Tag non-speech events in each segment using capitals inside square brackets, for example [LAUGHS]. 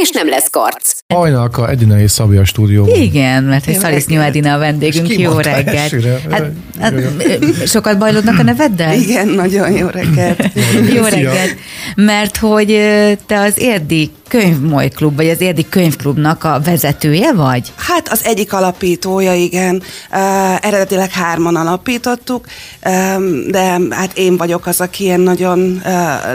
és nem lesz karc. Hajnalka Edina és Szabi a stúdióban. Igen, mert hogy Szalisznyó Edina a vendégünk. Jó reggelt. Hát, hát, sokat bajlódnak a neveddel? Igen, nagyon jó reggelt. jó reggelt. Mert hogy te az érdi könyvmoly klub, vagy az Érdi Könyvklubnak a vezetője vagy? Hát az egyik alapítója, igen. Uh, eredetileg hárman alapítottuk, um, de hát én vagyok az, aki ilyen nagyon uh,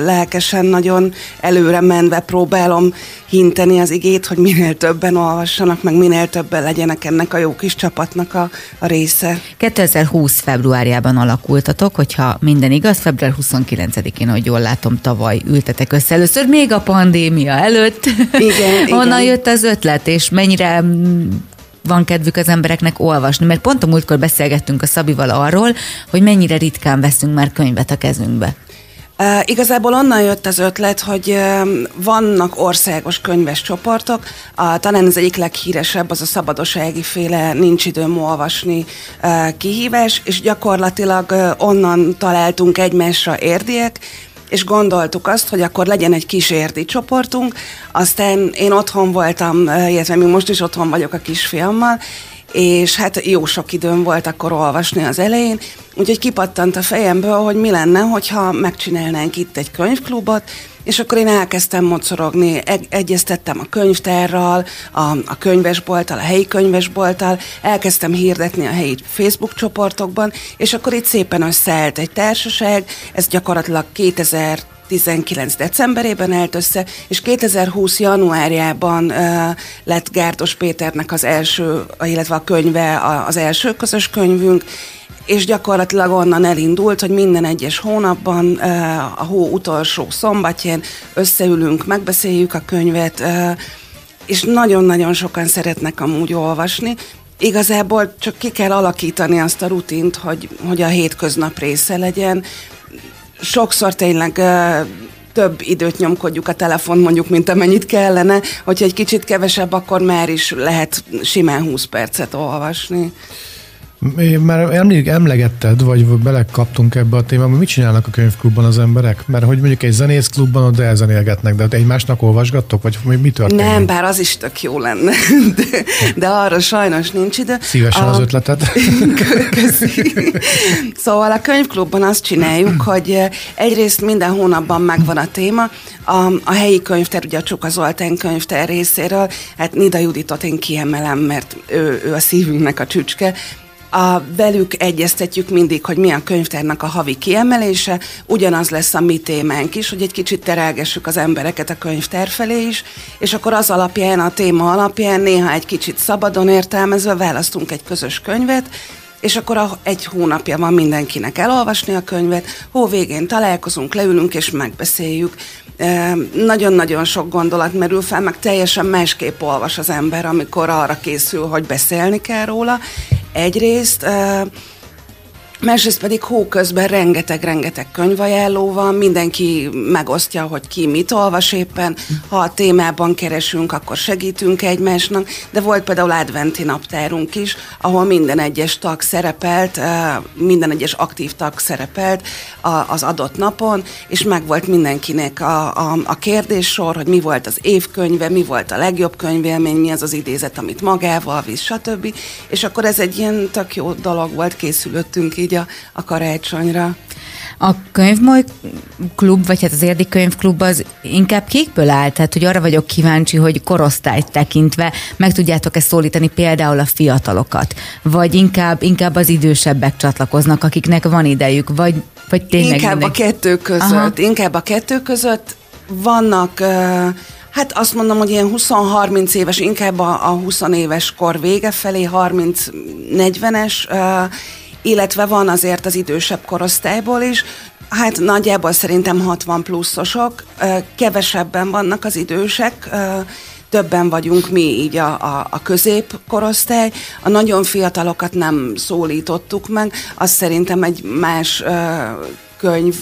lelkesen, nagyon előre menve próbálom hinteni az igét, hogy minél többen olvassanak, meg minél többen legyenek ennek a jó kis csapatnak a, a része. 2020 februárjában alakultatok, hogyha minden igaz, február 29-én, hogy jól látom, tavaly ültetek össze először, még a pandémia előtt. Igen, [LAUGHS] Honnan igen. jött az ötlet, és mennyire van kedvük az embereknek olvasni, mert pont a múltkor beszélgettünk a Szabival arról, hogy mennyire ritkán veszünk már könyvet a kezünkbe. Uh, igazából onnan jött az ötlet, hogy uh, vannak országos könyves csoportok, uh, talán az egyik leghíresebb az a szabadosági féle Nincs időm olvasni kihívás, és gyakorlatilag onnan találtunk egymásra érdiek, és gondoltuk azt, hogy akkor legyen egy kis érdi csoportunk, aztán én otthon voltam, illetve még most is otthon vagyok a kisfiammal, és hát jó sok időm volt akkor olvasni az elején, úgyhogy kipattant a fejemből, hogy mi lenne, hogyha megcsinálnánk itt egy könyvklubot, és akkor én elkezdtem mocorogni, egy- egyeztettem a könyvtárral, a, a könyvesbolttal, a helyi könyvesbolttal, elkezdtem hirdetni a helyi Facebook csoportokban, és akkor itt szépen összeállt egy társaság, ez gyakorlatilag 2000 19 decemberében állt össze, és 2020 januárjában uh, lett Gárdos Péternek az első, illetve a könyve a- az első közös könyvünk, és gyakorlatilag onnan elindult, hogy minden egyes hónapban, a hó utolsó szombatján összeülünk, megbeszéljük a könyvet, és nagyon-nagyon sokan szeretnek amúgy olvasni. Igazából csak ki kell alakítani azt a rutint, hogy, hogy a hétköznap része legyen. Sokszor tényleg több időt nyomkodjuk a telefon, mondjuk, mint amennyit kellene. Hogyha egy kicsit kevesebb, akkor már is lehet simán 20 percet olvasni. Már emlék, emlegetted, vagy belekaptunk ebbe a témába, mit csinálnak a könyvklubban az emberek? Mert hogy mondjuk egy zenészklubban ott elzenélgetnek, de ott egymásnak olvasgattok, vagy mi mi történik? Nem, bár az is tök jó lenne, [LAUGHS] de, de arra sajnos nincs idő. Szívesen az A- ötletet. [LAUGHS] Köszi. Szóval a könyvklubban azt csináljuk, hogy egyrészt minden hónapban megvan a téma. A, a helyi könyvtár, ugye a Csuka Zoltán könyvtár részéről, hát Nida Juditot én kiemelem, mert ő, ő a szívünknek a csücske. A, velük egyeztetjük mindig, hogy mi a könyvtárnak a havi kiemelése, ugyanaz lesz a mi témánk is, hogy egy kicsit terelgessük az embereket a könyvtár felé is, és akkor az alapján, a téma alapján néha egy kicsit szabadon értelmezve választunk egy közös könyvet, és akkor a, egy hónapja van mindenkinek elolvasni a könyvet, hó végén találkozunk, leülünk és megbeszéljük. E, nagyon-nagyon sok gondolat merül fel, meg teljesen másképp olvas az ember, amikor arra készül, hogy beszélni kell róla. Egyrészt, Másrészt pedig hó közben rengeteg-rengeteg könyvajánló van, mindenki megosztja, hogy ki mit olvas éppen. Ha a témában keresünk, akkor segítünk egymásnak, de volt például adventi naptárunk is, ahol minden egyes tag szerepelt, minden egyes aktív tag szerepelt az adott napon, és megvolt mindenkinek a, a, a kérdéssor, hogy mi volt az évkönyve, mi volt a legjobb könyvélmény, mi az az idézet, amit magával visz, stb. És akkor ez egy ilyen tök jó dolog volt, készülöttünk így a, a karácsonyra. A könyvmoly klub, vagy hát az érdi könyvklub az inkább kikből áll, tehát hogy arra vagyok kíváncsi, hogy korosztályt tekintve meg tudjátok-e szólítani például a fiatalokat, vagy inkább, inkább az idősebbek csatlakoznak, akiknek van idejük, vagy, vagy tényleg Inkább mindenki- a kettő között. Aha. Inkább a kettő között vannak, uh, hát azt mondom, hogy ilyen 20-30 éves, inkább a, a 20 éves kor vége felé, 30-40-es, uh, illetve van azért az idősebb korosztályból is, Hát nagyjából szerintem 60 pluszosok, kevesebben vannak az idősek, többen vagyunk mi így a, a, a középkorosztály. A nagyon fiatalokat nem szólítottuk meg, azt szerintem egy más könyv,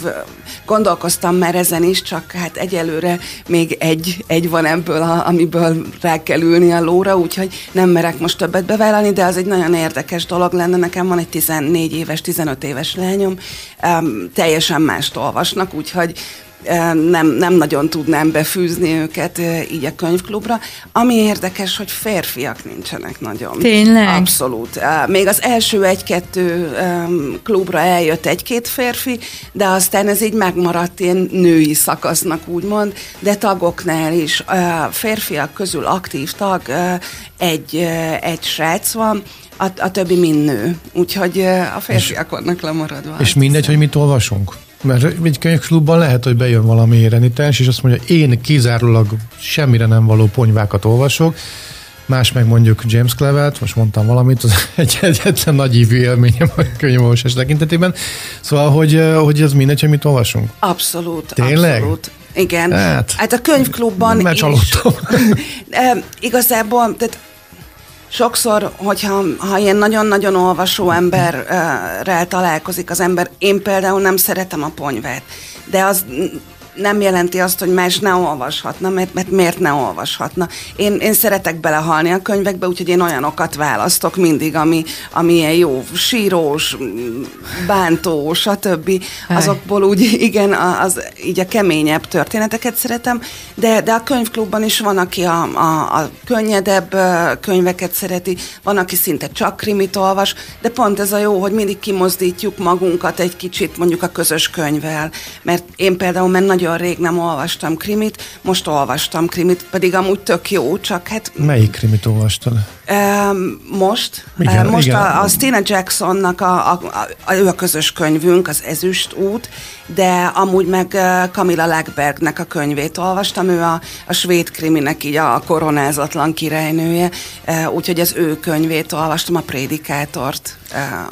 gondolkoztam már ezen is, csak hát egyelőre még egy, egy van ebből, a, amiből rá kell ülni a lóra, úgyhogy nem merek most többet bevállalni, de az egy nagyon érdekes dolog lenne. Nekem van egy 14 éves, 15 éves lányom, um, teljesen mást olvasnak, úgyhogy nem, nem nagyon tudnám befűzni őket így a könyvklubra. Ami érdekes, hogy férfiak nincsenek nagyon. Tényleg? Abszolút. Még az első egy-kettő klubra eljött egy-két férfi, de aztán ez így megmaradt ilyen női szakasznak úgymond, de tagoknál is férfiak közül aktív tag egy, egy srác van, a, a többi mind nő. Úgyhogy a férfiak vannak lemaradva. És mindegy, hogy mit olvasunk? Mert egy könyvklubban lehet, hogy bejön valami renitens, és azt mondja, én kizárólag semmire nem való ponyvákat olvasok, más meg mondjuk James Clevet, most mondtam valamit, az [LAUGHS] egy egyetlen nagy ívű élményem a könyvolvasás tekintetében. Szóval, hogy, hogy ez mindegy, hogy mit olvasunk? Abszolút. Tényleg? Abszolút. Igen. Hát, hát a könyvklubban csalódtam. [LAUGHS] igazából, tehát sokszor, hogyha ha ilyen nagyon-nagyon olvasó emberrel találkozik az ember, én például nem szeretem a ponyvát, de az nem jelenti azt, hogy más ne olvashatna, mert, mert miért ne olvashatna. Én, én szeretek belehalni a könyvekbe, úgyhogy én olyanokat választok mindig, ami, ami ilyen jó, sírós, bántó, stb. Azokból úgy, igen, az, így a keményebb történeteket szeretem, de, de a könyvklubban is van, aki a, a, a könnyedebb könyveket szereti, van, aki szinte csak krimit olvas, de pont ez a jó, hogy mindig kimozdítjuk magunkat egy kicsit mondjuk a közös könyvvel, mert én például, mert nagyon nagyon rég nem olvastam krimit, most olvastam krimit, pedig amúgy tök jó, csak hát... Melyik krimit olvastad? Most. Igen, most igen. A, a Stina Jacksonnak a, a, a, ő a közös könyvünk, az Ezüst út, de amúgy meg Camilla Legbergnek a könyvét olvastam, ő a, a svéd kriminek így a koronázatlan királynője, úgyhogy az ő könyvét olvastam, a Prédikátort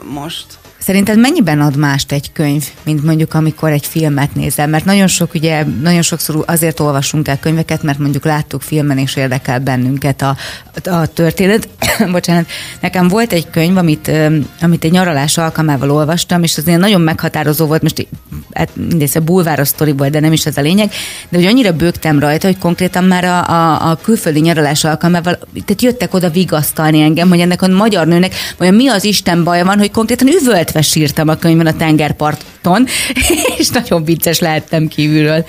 most. Szerinted mennyiben ad mást egy könyv, mint mondjuk amikor egy filmet nézel? Mert nagyon sok, ugye, nagyon sokszor azért olvasunk el könyveket, mert mondjuk láttuk filmen és érdekel bennünket a, a történet. [COUGHS] Bocsánat, nekem volt egy könyv, amit, amit egy nyaralás alkalmával olvastam, és az ilyen nagyon meghatározó volt, most hát mindegy, a bulváros sztori volt, de nem is ez a lényeg, de hogy annyira bőgtem rajta, hogy konkrétan már a, a, a külföldi nyaralás alkalmával, tehát jöttek oda vigasztalni engem, hogy ennek a magyar nőnek olyan mi az Isten baja van, hogy konkrétan üvöltve illetve sírtam a könyvben a tengerparton, [LAUGHS] és nagyon vicces lehettem kívülről.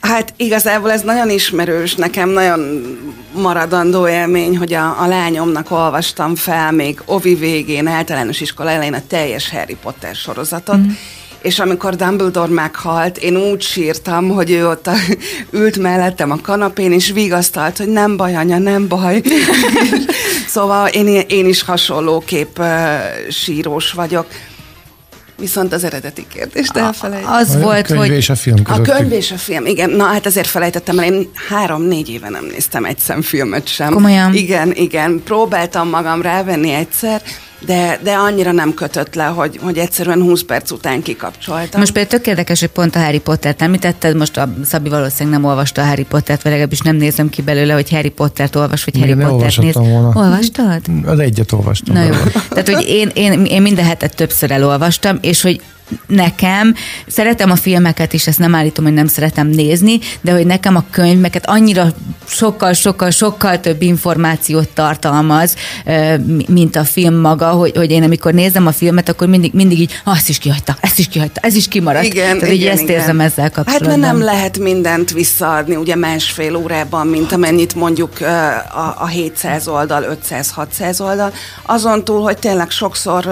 Hát igazából ez nagyon ismerős, nekem nagyon maradandó élmény, hogy a, a lányomnak olvastam fel még Ovi végén, általános iskola elején a teljes Harry Potter sorozatot, mm. és amikor Dumbledore meghalt, én úgy sírtam, hogy ő ott a, [LAUGHS] ült mellettem a kanapén, és vigasztalt, hogy nem baj, anya, nem baj. [LAUGHS] szóval én, én is hasonlóképp uh, sírós vagyok. Viszont az eredeti kérdést elfelejtettem. Az a volt, könyv hogy... és a film között. A könyv és a film, igen. Na hát azért felejtettem, mert én három-négy éve nem néztem egy szemfilmet sem. Komolyan? Igen, igen. Próbáltam magam rávenni egyszer, de, de annyira nem kötött le, hogy, hogy egyszerűen 20 perc után kikapcsoltam. Most például tök érdekes, hogy pont a Harry Pottert említetted, most a Szabi valószínűleg nem olvasta a Harry Pottert, vagy legalábbis nem nézem ki belőle, hogy Harry Pottert olvas, vagy Harry Pottert néz. Volna. Olvastad? Az egyet olvastam. Na jó. Tehát, hogy én, én, én minden hetet többször elolvastam, és hogy nekem, szeretem a filmeket is, ezt nem állítom, hogy nem szeretem nézni, de hogy nekem a könyveket annyira sokkal, sokkal, sokkal több információt tartalmaz, mint a film maga, hogy, hogy én amikor nézem a filmet, akkor mindig, mindig így, ah, ezt is kihagyta, ezt is kihagyta, ez is kimaradt. Igen, Tehát igen, ezt igen. érzem ezzel kapcsolatban. Hát mert nem lehet mindent visszaadni, ugye másfél órában, mint amennyit mondjuk a, a 700 oldal, 500-600 oldal. Azon túl, hogy tényleg sokszor,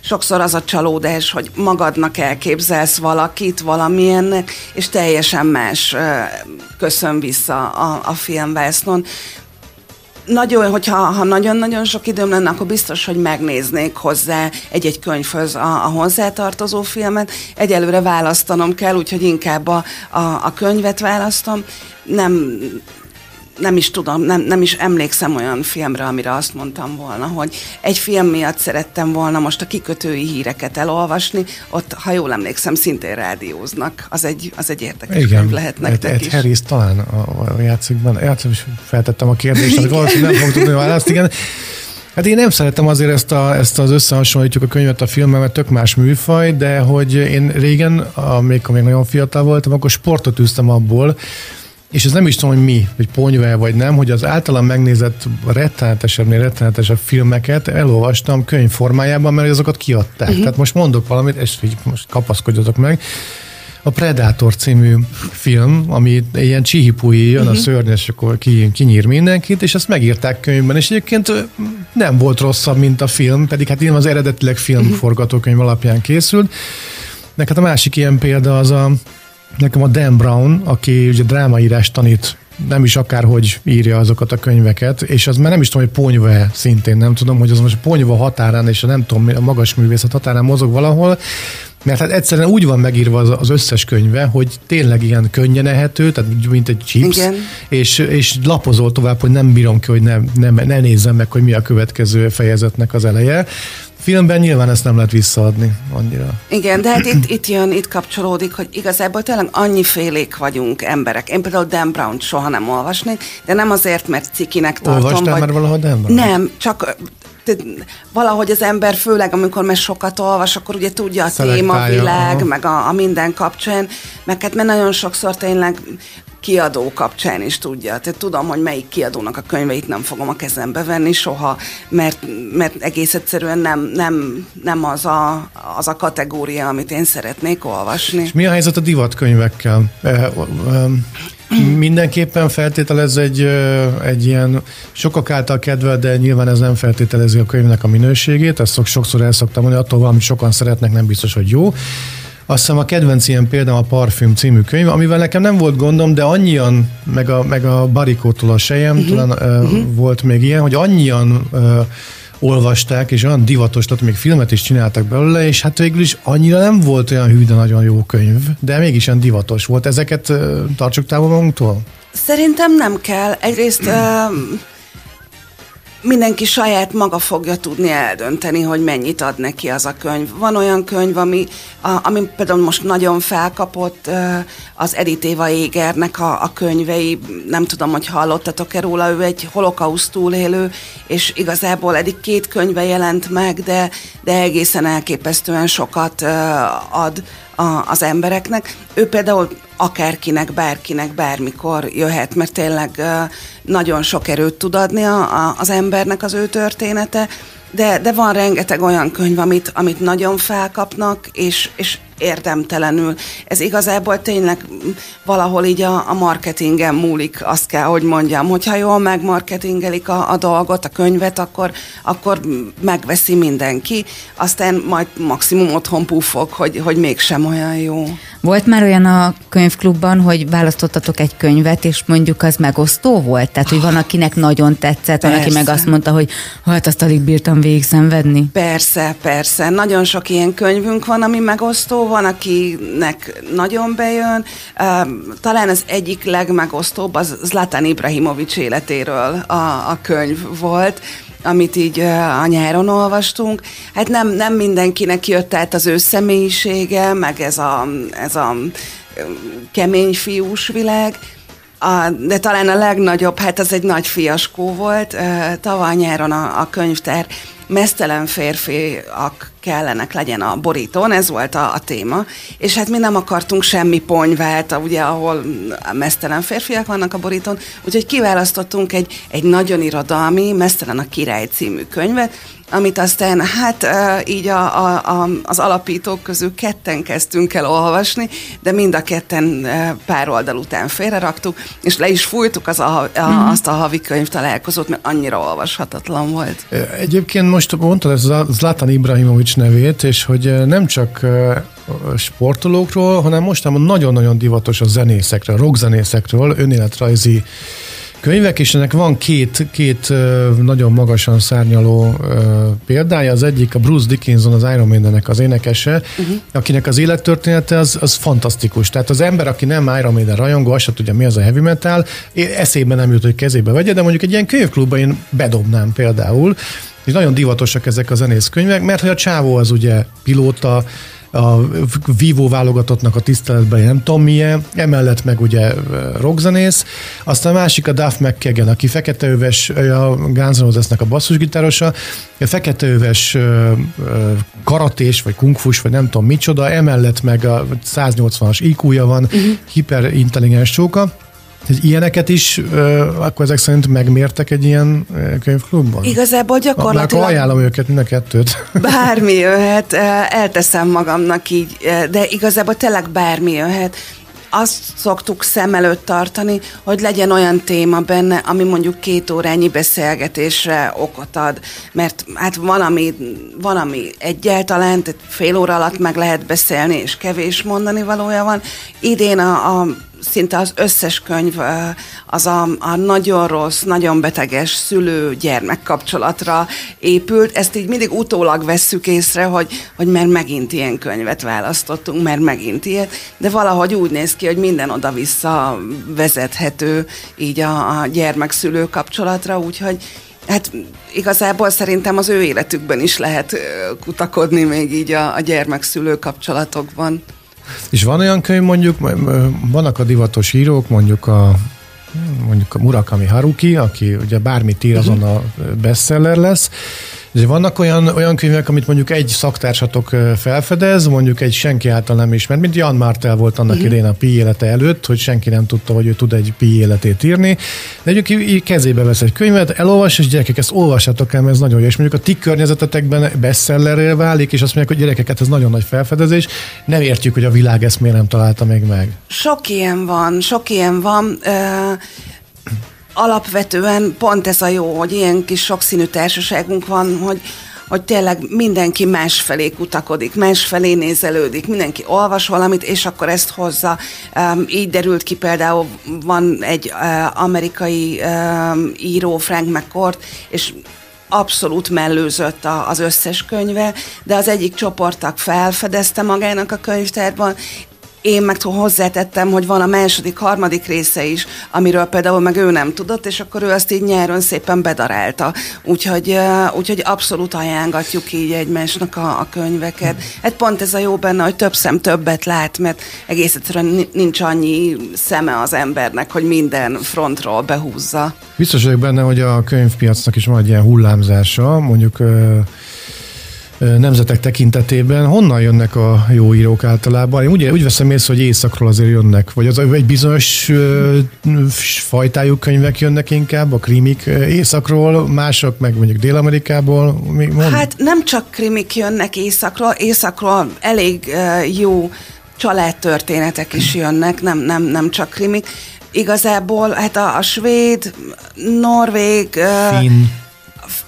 sokszor az a csalódás, hogy maga magadnak elképzelsz valakit, valamilyennek, és teljesen más köszön vissza a, a filmvásznon nagyon, hogyha ha nagyon-nagyon sok időm lenne, akkor biztos, hogy megnéznék hozzá egy-egy könyvhöz a, a hozzátartozó filmet. Egyelőre választanom kell, úgyhogy inkább a, a, a könyvet választom. Nem, nem is tudom, nem, nem is emlékszem olyan filmre, amire azt mondtam volna, hogy egy film miatt szerettem volna most a kikötői híreket elolvasni, ott, ha jól emlékszem, szintén rádióznak. Az egy, az egy érdekes Igen, könyv lehet nektek Ed, is. Harris talán a, a játszikban, játszom is feltettem a kérdést, amit valószínűleg nem fog tudni választ, igen. Hát én nem szeretem azért ezt, a, ezt az összehasonlítjuk a könyvet a filmmel, mert tök más műfaj, de hogy én régen, amikor még nagyon fiatal voltam, akkor sportot üztem abból, és ez nem is tudom, hogy mi, hogy ponyva vagy nem, hogy az általam megnézett rettenetesebbnél rettenetesebb filmeket elolvastam könyv formájában, mert azokat kiadták. Uh-huh. Tehát most mondok valamit, és így most kapaszkodjatok meg. A Predator című film, ami ilyen csihipui, jön uh-huh. a mhm. szörny, és akkor ki, kinyír mindenkit, és ezt megírták könyvben, és egyébként nem volt rosszabb, mint a film, pedig hát én az eredetileg filmforgatókönyv alapján készült. Neked a másik ilyen példa az a Nekem a Dan Brown, aki ugye drámaírás tanít, nem is akárhogy írja azokat a könyveket, és az már nem is tudom, hogy ponyva szintén, nem tudom, hogy az most ponyva határán és a nem tudom, a magas művészet határán mozog valahol, mert hát egyszerűen úgy van megírva az, az összes könyve, hogy tényleg ilyen könnyen ehető, tehát mint egy chips, Igen. És, és lapozol tovább, hogy nem bírom ki, hogy ne, ne, ne nézzem meg, hogy mi a következő fejezetnek az eleje. Filmben nyilván ezt nem lehet visszaadni annyira. Igen, de hát itt, itt jön, itt kapcsolódik, hogy igazából tényleg annyi félék vagyunk emberek. Én például Dan Brown soha nem olvasnék, de nem azért, mert cikinek tartom. Olvastál vagy... már valahol Dan Brown? Nem, csak valahogy az ember, főleg amikor már sokat olvas, akkor ugye tudja a témavilág, meg a, a minden kapcsán, meg hát mert nagyon sokszor tényleg kiadó kapcsán is tudja. Tehát tudom, hogy melyik kiadónak a könyveit nem fogom a kezembe venni soha, mert, mert egész egyszerűen nem, nem, nem az, a, az a kategória, amit én szeretnék olvasni. És mi a helyzet a divatkönyvekkel? Mindenképpen feltételez egy, egy ilyen sokak által kedvel, de nyilván ez nem feltételezi a könyvnek a minőségét, ezt sokszor el szoktam mondani, attól valamit sokan szeretnek, nem biztos, hogy jó. Azt hiszem a kedvenc ilyen példám a Parfüm című könyv, amivel nekem nem volt gondom, de annyian, meg a, meg a Barikótól a sejem, uh-huh. talán uh, uh-huh. volt még ilyen, hogy annyian uh, olvasták, és olyan divatos lett, még filmet is csináltak belőle, és hát végül is annyira nem volt olyan hű, de nagyon jó könyv, de mégis olyan divatos volt. Ezeket tartsuk távol magunktól? Szerintem nem kell. Egyrészt mindenki saját maga fogja tudni eldönteni, hogy mennyit ad neki az a könyv. Van olyan könyv, ami, a, ami például most nagyon felkapott, az Edith Éva Égernek a, a könyvei, nem tudom, hogy hallottatok-e róla, ő egy holokauszt túlélő, és igazából eddig két könyve jelent meg, de, de egészen elképesztően sokat ad az embereknek. Ő például akárkinek, bárkinek, bármikor jöhet, mert tényleg nagyon sok erőt tud adni a, a, az embernek az ő története, de, de van rengeteg olyan könyv, amit, amit nagyon felkapnak, és, és érdemtelenül. Ez igazából tényleg valahol így a, a marketingen múlik, azt kell, hogy mondjam. Hogyha jól megmarketingelik a, a dolgot, a könyvet, akkor, akkor megveszi mindenki, aztán majd maximum otthon pufog, hogy, hogy mégsem olyan jó. Volt már olyan a könyvklubban, hogy választottatok egy könyvet, és mondjuk az megosztó volt? Tehát, hogy van, akinek nagyon tetszett, van, aki meg azt mondta, hogy hát azt alig bírtam végig szenvedni? Persze, persze. Nagyon sok ilyen könyvünk van, ami megosztó, van, akinek nagyon bejön. Talán az egyik legmegosztóbb az Zlatan Ibrahimovics életéről a, a könyv volt amit így a nyáron olvastunk. Hát nem, nem mindenkinek jött át az ő személyisége, meg ez a, ez a kemény fiús világ, a, de talán a legnagyobb, hát ez egy nagy fiaskó volt. Tavaly nyáron a, a könyvtár mesztelen férfiak kellenek legyen a borítón, ez volt a, a téma, és hát mi nem akartunk semmi ponyvát, ugye, ahol mesztelen férfiak vannak a borítón, úgyhogy kiválasztottunk egy, egy nagyon irodalmi, Mesztelen a király című könyvet, amit aztán hát így a, a, a, az alapítók közül ketten kezdtünk el olvasni, de mind a ketten pár oldal után félreraktuk, és le is fújtuk az a, a, mm. azt a havi könyv találkozót, mert annyira olvashatatlan volt. Egyébként most mondtad ez Zlatan Ibrahimovics nevét, és hogy nem csak sportolókról, hanem most nagyon-nagyon divatos a zenészekről, rockzenészekről, önéletrajzi könyvek, és ennek van két, két nagyon magasan szárnyaló példája. Az egyik a Bruce Dickinson, az Iron Maidennek az énekese, uh-huh. akinek az élettörténete az, az fantasztikus. Tehát az ember, aki nem Iron Maiden rajongó, azt se tudja, mi az a heavy metal, eszébe nem jut, hogy kezébe vegye, de mondjuk egy ilyen könyvklubban én bedobnám például, és nagyon divatosak ezek a zenészkönyvek, mert hogy a csávó az ugye pilóta, a Vivo válogatottnak a tiszteletben nem tudom milyen, emellett meg ugye rockzenész, aztán a másik a Duff McKagan, aki feketeöves, a Guns N' Roses-nek a basszusgitárosa, a feketeöves karatés, vagy kungfus, vagy nem tudom micsoda, emellett meg a 180-as IQ-ja van, uh-huh. hiperintelligens csóka, hogy ilyeneket is akkor ezek szerint megmértek egy ilyen könyvklubban? Igazából gyakorlatilag... Akkor ajánlom őket mind a kettőt. [LAUGHS] Bármi jöhet, elteszem magamnak így, de igazából tényleg bármi jöhet azt szoktuk szem előtt tartani, hogy legyen olyan téma benne, ami mondjuk két órányi beszélgetésre okot ad. Mert hát van, ami, van, ami egyáltalán, tehát fél óra alatt meg lehet beszélni, és kevés mondani valója van. Idén a, a szinte az összes könyv az a, a nagyon rossz, nagyon beteges szülő-gyermek kapcsolatra épült. Ezt így mindig utólag vesszük észre, hogy, hogy mert megint ilyen könyvet választottunk, mert megint ilyet, de valahogy úgy néz ki, hogy minden oda-vissza vezethető így a, a gyermek-szülő kapcsolatra, úgyhogy Hát igazából szerintem az ő életükben is lehet kutakodni még így a, a gyermekszülő kapcsolatokban. És van olyan könyv mondjuk, vannak a divatos írók, mondjuk a mondjuk a Murakami Haruki, aki ugye bármit ír, azon a bestseller lesz, de vannak olyan, olyan könyvek, amit mondjuk egy szaktársatok felfedez, mondjuk egy senki által nem ismert, mint Jan Martel volt annak uh-huh. idén a pi élete előtt, hogy senki nem tudta, hogy ő tud egy pi életét írni. De egyébként kezébe vesz egy könyvet, elolvas, és gyerekek, ezt olvassátok el, mert ez nagyon jó. És mondjuk a ti környezetetekben bestsellerrel válik, és azt mondják, hogy gyerekeket, ez nagyon nagy felfedezés. Nem értjük, hogy a világ ezt miért nem találta még meg. Sok ilyen van, sok ilyen van. Uh alapvetően pont ez a jó, hogy ilyen kis sokszínű társaságunk van, hogy, hogy tényleg mindenki másfelé kutakodik, másfelé nézelődik, mindenki olvas valamit, és akkor ezt hozza. Um, így derült ki például, van egy uh, amerikai um, író, Frank McCourt, és abszolút mellőzött a, az összes könyve, de az egyik csoporttak felfedezte magának a könyvtárban, én meg hozzátettem, hogy van a második, harmadik része is, amiről például meg ő nem tudott, és akkor ő azt így nyáron szépen bedarálta. Úgyhogy, úgyhogy abszolút ajánlatjuk így egymásnak a, a könyveket. Hát pont ez a jó benne, hogy több szem többet lát, mert egész egyszerűen nincs annyi szeme az embernek, hogy minden frontról behúzza. Biztos vagyok benne, hogy a könyvpiacnak is van egy ilyen hullámzása, mondjuk nemzetek tekintetében honnan jönnek a jó írók általában? Én úgy, úgy veszem észre, hogy északról azért jönnek, vagy az egy bizonyos ö, fajtájú könyvek jönnek inkább, a krimik északról, mások meg mondjuk Dél-Amerikából. Mi, mond? Hát nem csak krimik jönnek északról, északról elég jó családtörténetek is jönnek, nem, nem, nem csak krimik. Igazából hát a, a svéd, norvég, Finn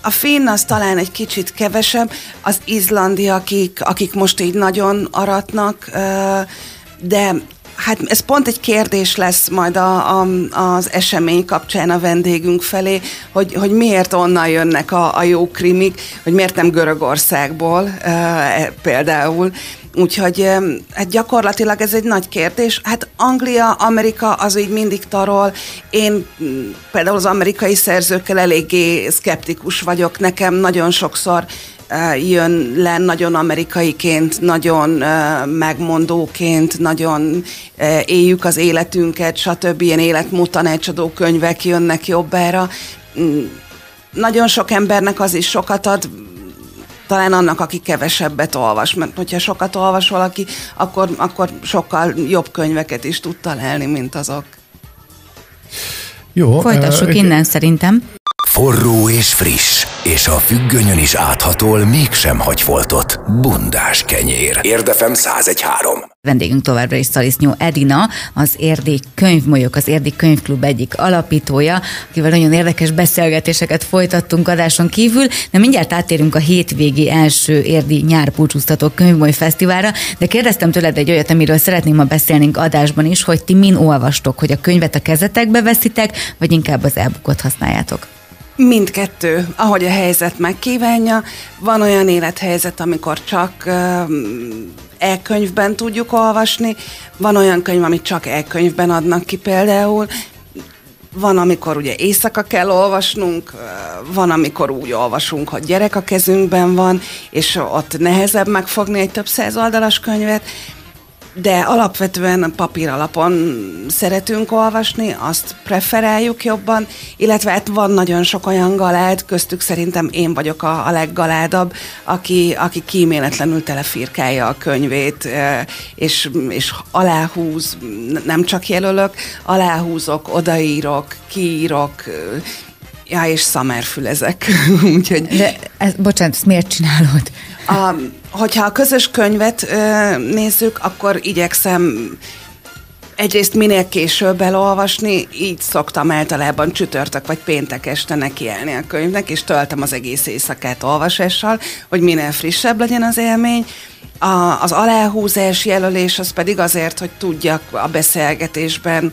a finn az talán egy kicsit kevesebb, az izlandi, akik, akik most így nagyon aratnak, de Hát ez pont egy kérdés lesz majd a, a, az esemény kapcsán a vendégünk felé, hogy, hogy miért onnan jönnek a, a jó krimik, hogy miért nem Görögországból e, például. Úgyhogy hát gyakorlatilag ez egy nagy kérdés. Hát Anglia, Amerika az így mindig tarol. Én például az amerikai szerzőkkel eléggé szkeptikus vagyok. Nekem nagyon sokszor jön le nagyon amerikaiként, nagyon megmondóként, nagyon éljük az életünket, stb. Ilyen életmutanácsadó könyvek jönnek jobbára. Mm, nagyon sok embernek az is sokat ad, talán annak, aki kevesebbet olvas, mert hogyha sokat olvas valaki, akkor, akkor sokkal jobb könyveket is tud találni, mint azok. Jó. Folytassuk uh, innen szerintem. Forró és friss és a függönyön is áthatol, mégsem hagy foltot. Bundás kenyér. Érdefem 1013. Vendégünk továbbra is Szalisznyó Edina, az Érdi Könyvmolyok, az Érdi Könyvklub egyik alapítója, akivel nagyon érdekes beszélgetéseket folytattunk adáson kívül, de mindjárt átérünk a hétvégi első Érdi nyárpúcsúztató könyvmoly fesztiválra, de kérdeztem tőled egy olyat, amiről szeretném ma beszélnünk adásban is, hogy ti min olvastok, hogy a könyvet a kezetekbe veszitek, vagy inkább az elbukot használjátok? Mindkettő, ahogy a helyzet megkívánja. Van olyan élethelyzet, amikor csak e-könyvben tudjuk olvasni, van olyan könyv, amit csak e-könyvben adnak ki például, van, amikor ugye éjszaka kell olvasnunk, van, amikor úgy olvasunk, hogy gyerek a kezünkben van, és ott nehezebb megfogni egy több száz oldalas könyvet, de alapvetően papír alapon szeretünk olvasni, azt preferáljuk jobban, illetve hát van nagyon sok olyan galád, köztük szerintem én vagyok a, a leggaládabb, aki, aki kíméletlenül telefirkálja a könyvét, és, és aláhúz, nem csak jelölök, aláhúzok, odaírok, kiírok, Ja, és szamerfülezek. [LAUGHS] Úgyhogy... De, ez, bocsánat, ezt miért csinálod? A, hogyha a közös könyvet ö, nézzük, akkor igyekszem egyrészt minél később elolvasni, így szoktam általában csütörtök vagy péntek este nekielni a könyvnek, és töltem az egész éjszakát olvasással, hogy minél frissebb legyen az élmény. A, az aláhúzás jelölés az pedig azért, hogy tudjak a beszélgetésben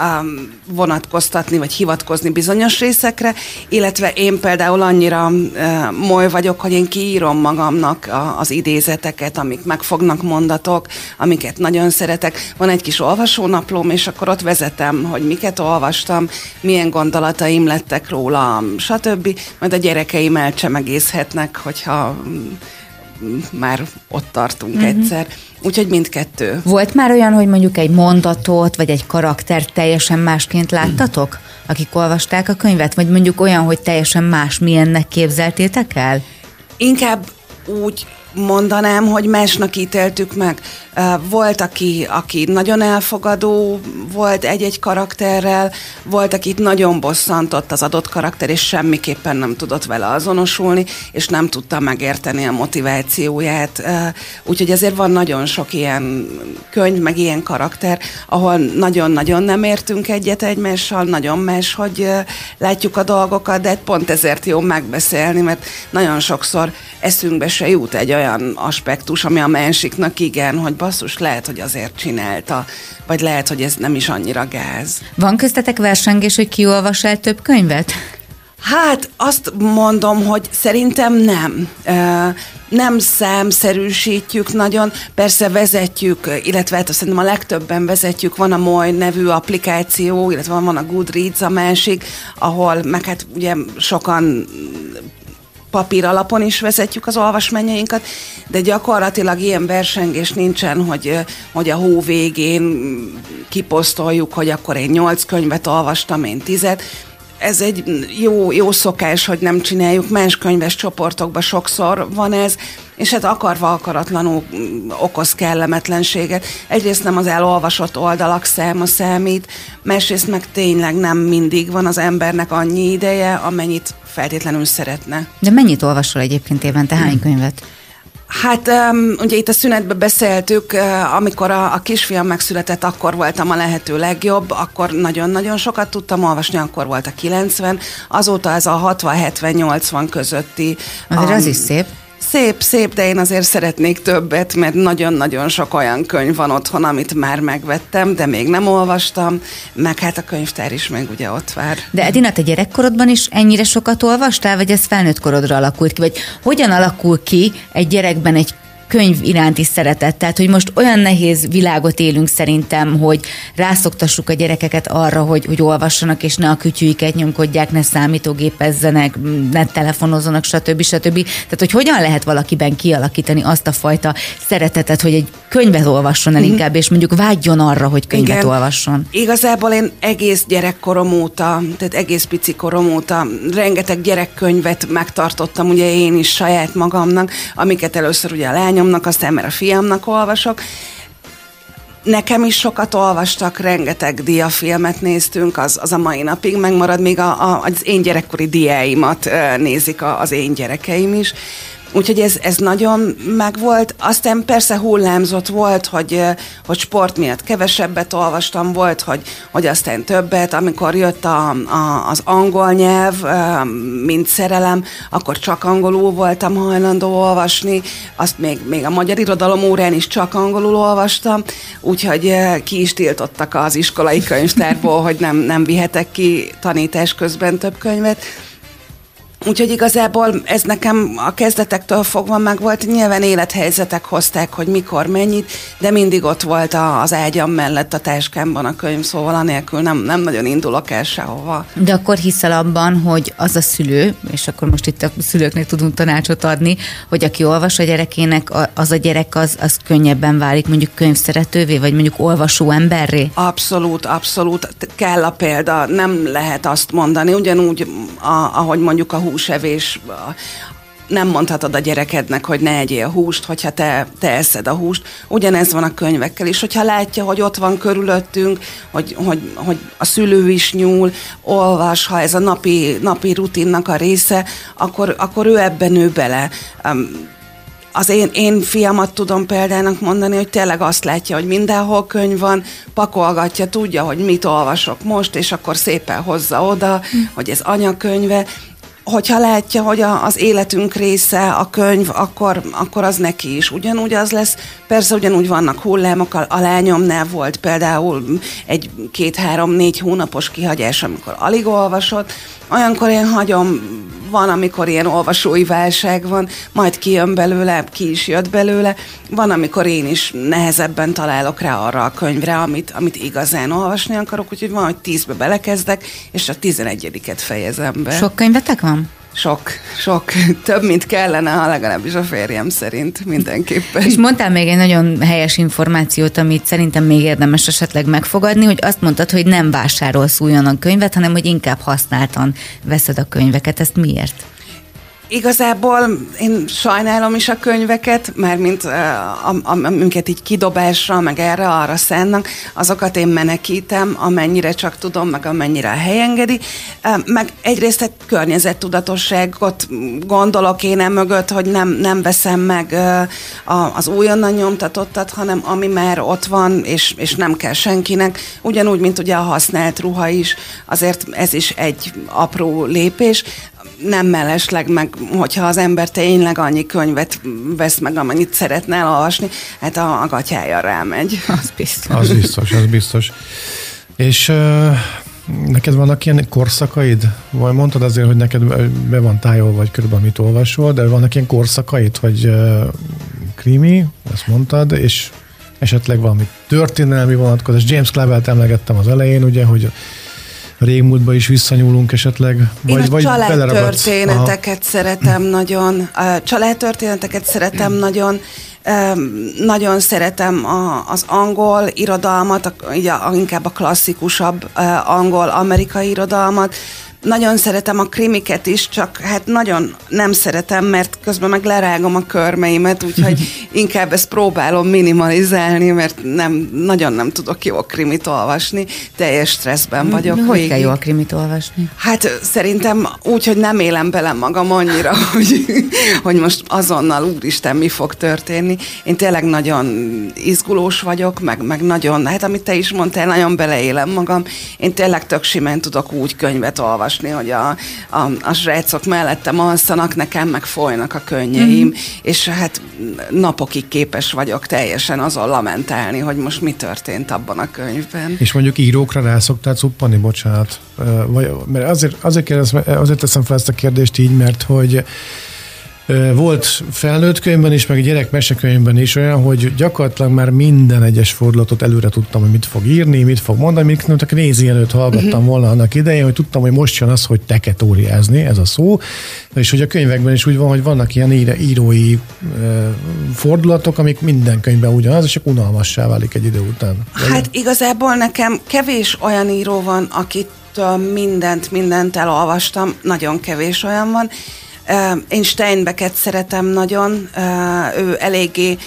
um, vonatkoztatni, vagy hivatkozni bizonyos részekre, illetve én például annyira uh, moly vagyok, hogy én kiírom magamnak a, az idézeteket, amik megfognak mondatok, amiket nagyon szeretek. Van egy kis olvasónaplóm, és akkor ott vezetem, hogy miket olvastam, milyen gondolataim lettek róla, stb. Majd a gyerekeim elcsemegészhetnek, hogyha már ott tartunk uh-huh. egyszer. Úgyhogy mindkettő. Volt már olyan, hogy mondjuk egy mondatot, vagy egy karaktert teljesen másként láttatok, akik olvasták a könyvet? Vagy mondjuk olyan, hogy teljesen más milyennek képzeltétek el? Inkább úgy mondanám, hogy másnak ítéltük meg. Volt, aki, aki nagyon elfogadó volt egy-egy karakterrel, volt, akit nagyon bosszantott az adott karakter, és semmiképpen nem tudott vele azonosulni, és nem tudta megérteni a motivációját. Úgyhogy ezért van nagyon sok ilyen könyv, meg ilyen karakter, ahol nagyon-nagyon nem értünk egyet egymással, nagyon más, hogy látjuk a dolgokat, de pont ezért jó megbeszélni, mert nagyon sokszor eszünkbe se jut egy olyan aspektus, ami a másiknak igen, hogy basszus, lehet, hogy azért csinálta, vagy lehet, hogy ez nem is annyira gáz. Van köztetek versengés, hogy ki olvas el több könyvet? Hát azt mondom, hogy szerintem nem. Nem számszerűsítjük nagyon, persze vezetjük, illetve hát szerintem a legtöbben vezetjük, van a Moly nevű applikáció, illetve van a Goodreads a másik, ahol meg hát ugye sokan papír alapon is vezetjük az olvasmányjainkat, de gyakorlatilag ilyen versengés nincsen, hogy, hogy a hó végén kiposztoljuk, hogy akkor én nyolc könyvet olvastam, én tizet. Ez egy jó, jó szokás, hogy nem csináljuk, más könyves csoportokban sokszor van ez, és hát akarva akaratlanul okoz kellemetlenséget. Egyrészt nem az elolvasott oldalak száma számít, másrészt meg tényleg nem mindig van az embernek annyi ideje, amennyit feltétlenül szeretne. De mennyit olvasol egyébként évente? Hány könyvet? Hát ugye itt a szünetben beszéltük, uh, amikor a, a kisfiam megszületett, akkor voltam a lehető legjobb, akkor nagyon-nagyon sokat tudtam olvasni, akkor volt a 90, azóta ez a 60-70-80 közötti. Azért um, az is szép. Szép, szép, de én azért szeretnék többet, mert nagyon-nagyon sok olyan könyv van otthon, amit már megvettem, de még nem olvastam, meg hát a könyvtár is még ugye ott vár. De Edina, te gyerekkorodban is ennyire sokat olvastál, vagy ez felnőtt korodra alakult ki? Vagy hogyan alakul ki egy gyerekben egy könyv iránti szeretet. Tehát, hogy most olyan nehéz világot élünk szerintem, hogy rászoktassuk a gyerekeket arra, hogy, hogy olvassanak, és ne a kütyűiket nyomkodják, ne számítógépezzenek, ne telefonozzanak, stb. stb. Tehát, hogy hogyan lehet valakiben kialakítani azt a fajta szeretetet, hogy egy könyvet olvasson el mhm. inkább, és mondjuk vágyjon arra, hogy könyvet Igen. olvasson. Igazából én egész gyerekkorom óta, tehát egész pici korom óta rengeteg gyerekkönyvet megtartottam, ugye én is saját magamnak, amiket először ugye a lány lányomnak, aztán mert a fiamnak olvasok. Nekem is sokat olvastak, rengeteg diafilmet néztünk, az, az a mai napig megmarad, még a, a, az én gyerekkori diáimat nézik a, az én gyerekeim is. Úgyhogy ez, ez nagyon megvolt. Aztán persze hullámzott volt, hogy, hogy sport miatt kevesebbet olvastam, volt, hogy, hogy aztán többet. Amikor jött a, a, az angol nyelv, mint szerelem, akkor csak angolul voltam hajlandó olvasni. Azt még, még a magyar irodalom órán is csak angolul olvastam, úgyhogy ki is tiltottak az iskolai könyvtárból, hogy nem, nem vihetek ki tanítás közben több könyvet. Úgyhogy igazából ez nekem a kezdetektől fogva meg volt, nyilván élethelyzetek hozták, hogy mikor mennyit, de mindig ott volt az ágyam mellett a táskámban a könyv, szóval anélkül nem, nem nagyon indulok el sehova. De akkor hiszel abban, hogy az a szülő, és akkor most itt a szülőknek tudunk tanácsot adni, hogy aki olvas a gyerekének, az a gyerek az, az könnyebben válik mondjuk könyvszeretővé, vagy mondjuk olvasó emberré? Abszolút, abszolút. Kell a példa, nem lehet azt mondani, ugyanúgy, a, ahogy mondjuk a húsevés, nem mondhatod a gyerekednek, hogy ne egyél húst, hogyha te, te eszed a húst. Ugyanez van a könyvekkel is, hogyha látja, hogy ott van körülöttünk, hogy, hogy, hogy a szülő is nyúl, olvas, ha ez a napi, napi rutinnak a része, akkor, akkor ő ebben nő bele. Az én, én fiamat tudom példának mondani, hogy tényleg azt látja, hogy mindenhol könyv van, pakolgatja, tudja, hogy mit olvasok most, és akkor szépen hozza oda, hm. hogy ez anyakönyve, hogyha látja, hogy a, az életünk része a könyv, akkor, akkor az neki is ugyanúgy az lesz. Persze ugyanúgy vannak hullámok, a, a lányomnál volt például egy két-három-négy hónapos kihagyás, amikor alig olvasott, olyankor én hagyom, van, amikor ilyen olvasói válság van, majd kijön belőle, ki is jött belőle, van, amikor én is nehezebben találok rá arra a könyvre, amit, amit igazán olvasni akarok, úgyhogy van, hogy tízbe belekezdek, és a tizenegyediket fejezem be. Sok könyvetek van? Sok, sok. Több, mint kellene, ha legalábbis a férjem szerint mindenképpen. És mondtál még egy nagyon helyes információt, amit szerintem még érdemes esetleg megfogadni, hogy azt mondtad, hogy nem vásárolsz újonnan könyvet, hanem hogy inkább használtan veszed a könyveket. Ezt miért? Igazából én sajnálom is a könyveket, mert mint amiket így kidobásra, meg erre, arra szánnak, azokat én menekítem, amennyire csak tudom, meg amennyire a hely engedi. Meg egyrészt egy környezettudatosságot gondolok én mögött, hogy nem, nem veszem meg az újonnan nyomtatottat, hanem ami már ott van, és, és nem kell senkinek. Ugyanúgy, mint ugye a használt ruha is, azért ez is egy apró lépés nem mellesleg meg, hogyha az ember tényleg annyi könyvet vesz meg, amennyit szeretne elolvasni, hát a, a gatyája rámegy. [LAUGHS] Az biztos. Az biztos, az biztos. És uh, neked vannak ilyen korszakaid? Vagy mondtad azért, hogy neked be van tájol, vagy körülbelül mit olvasol, de vannak ilyen korszakaid, hogy uh, krimi, ezt mondtad, és esetleg valami történelmi vonatkozás. James Clavell-t emlegettem az elején, ugye, hogy régmúltba is visszanyúlunk esetleg? Vagy, Én a vagy családtörténeteket szeretem nagyon. A családtörténeteket szeretem nagyon. Nagyon szeretem a, az angol irodalmat, a, inkább a klasszikusabb angol-amerikai irodalmat nagyon szeretem a krimiket is, csak hát nagyon nem szeretem, mert közben meg lerágom a körmeimet, úgyhogy [LAUGHS] inkább ezt próbálom minimalizálni, mert nem, nagyon nem tudok jó krimit olvasni, teljes stresszben vagyok. Hogy végig. kell jó krimit olvasni? Hát szerintem úgy, hogy nem élem bele magam annyira, [LAUGHS] hogy, hogy most azonnal, úristen, mi fog történni. Én tényleg nagyon izgulós vagyok, meg, meg nagyon, hát amit te is mondtál, nagyon beleélem magam. Én tényleg tök simán tudok úgy könyvet olvasni, olvasni, hogy a, a, a srácok mellettem alszanak, nekem meg folynak a könnyeim, mm. és hát napokig képes vagyok teljesen azon lamentálni, hogy most mi történt abban a könyvben. És mondjuk írókra rá szoktál cuppani, bocsánat. Vagy, mert azért, azért, kérdez, azért teszem fel ezt a kérdést így, mert hogy volt felnőtt könyvben is, meg gyerek mesekönyvben is olyan, hogy gyakorlatilag már minden egyes fordulatot előre tudtam, hogy mit fog írni, mit fog mondani, még nem csak nézi előtt hallgattam uh-huh. volna annak idején, hogy tudtam, hogy most jön az, hogy teketóriázni, ez a szó, és hogy a könyvekben is úgy van, hogy vannak ilyen írói fordulatok, amik minden könyvben ugyanaz, és csak unalmassá válik egy idő után. Hát igazából nekem kevés olyan író van, akit mindent, mindent elolvastam, nagyon kevés olyan van, én Steinbecket szeretem nagyon, ő eléggé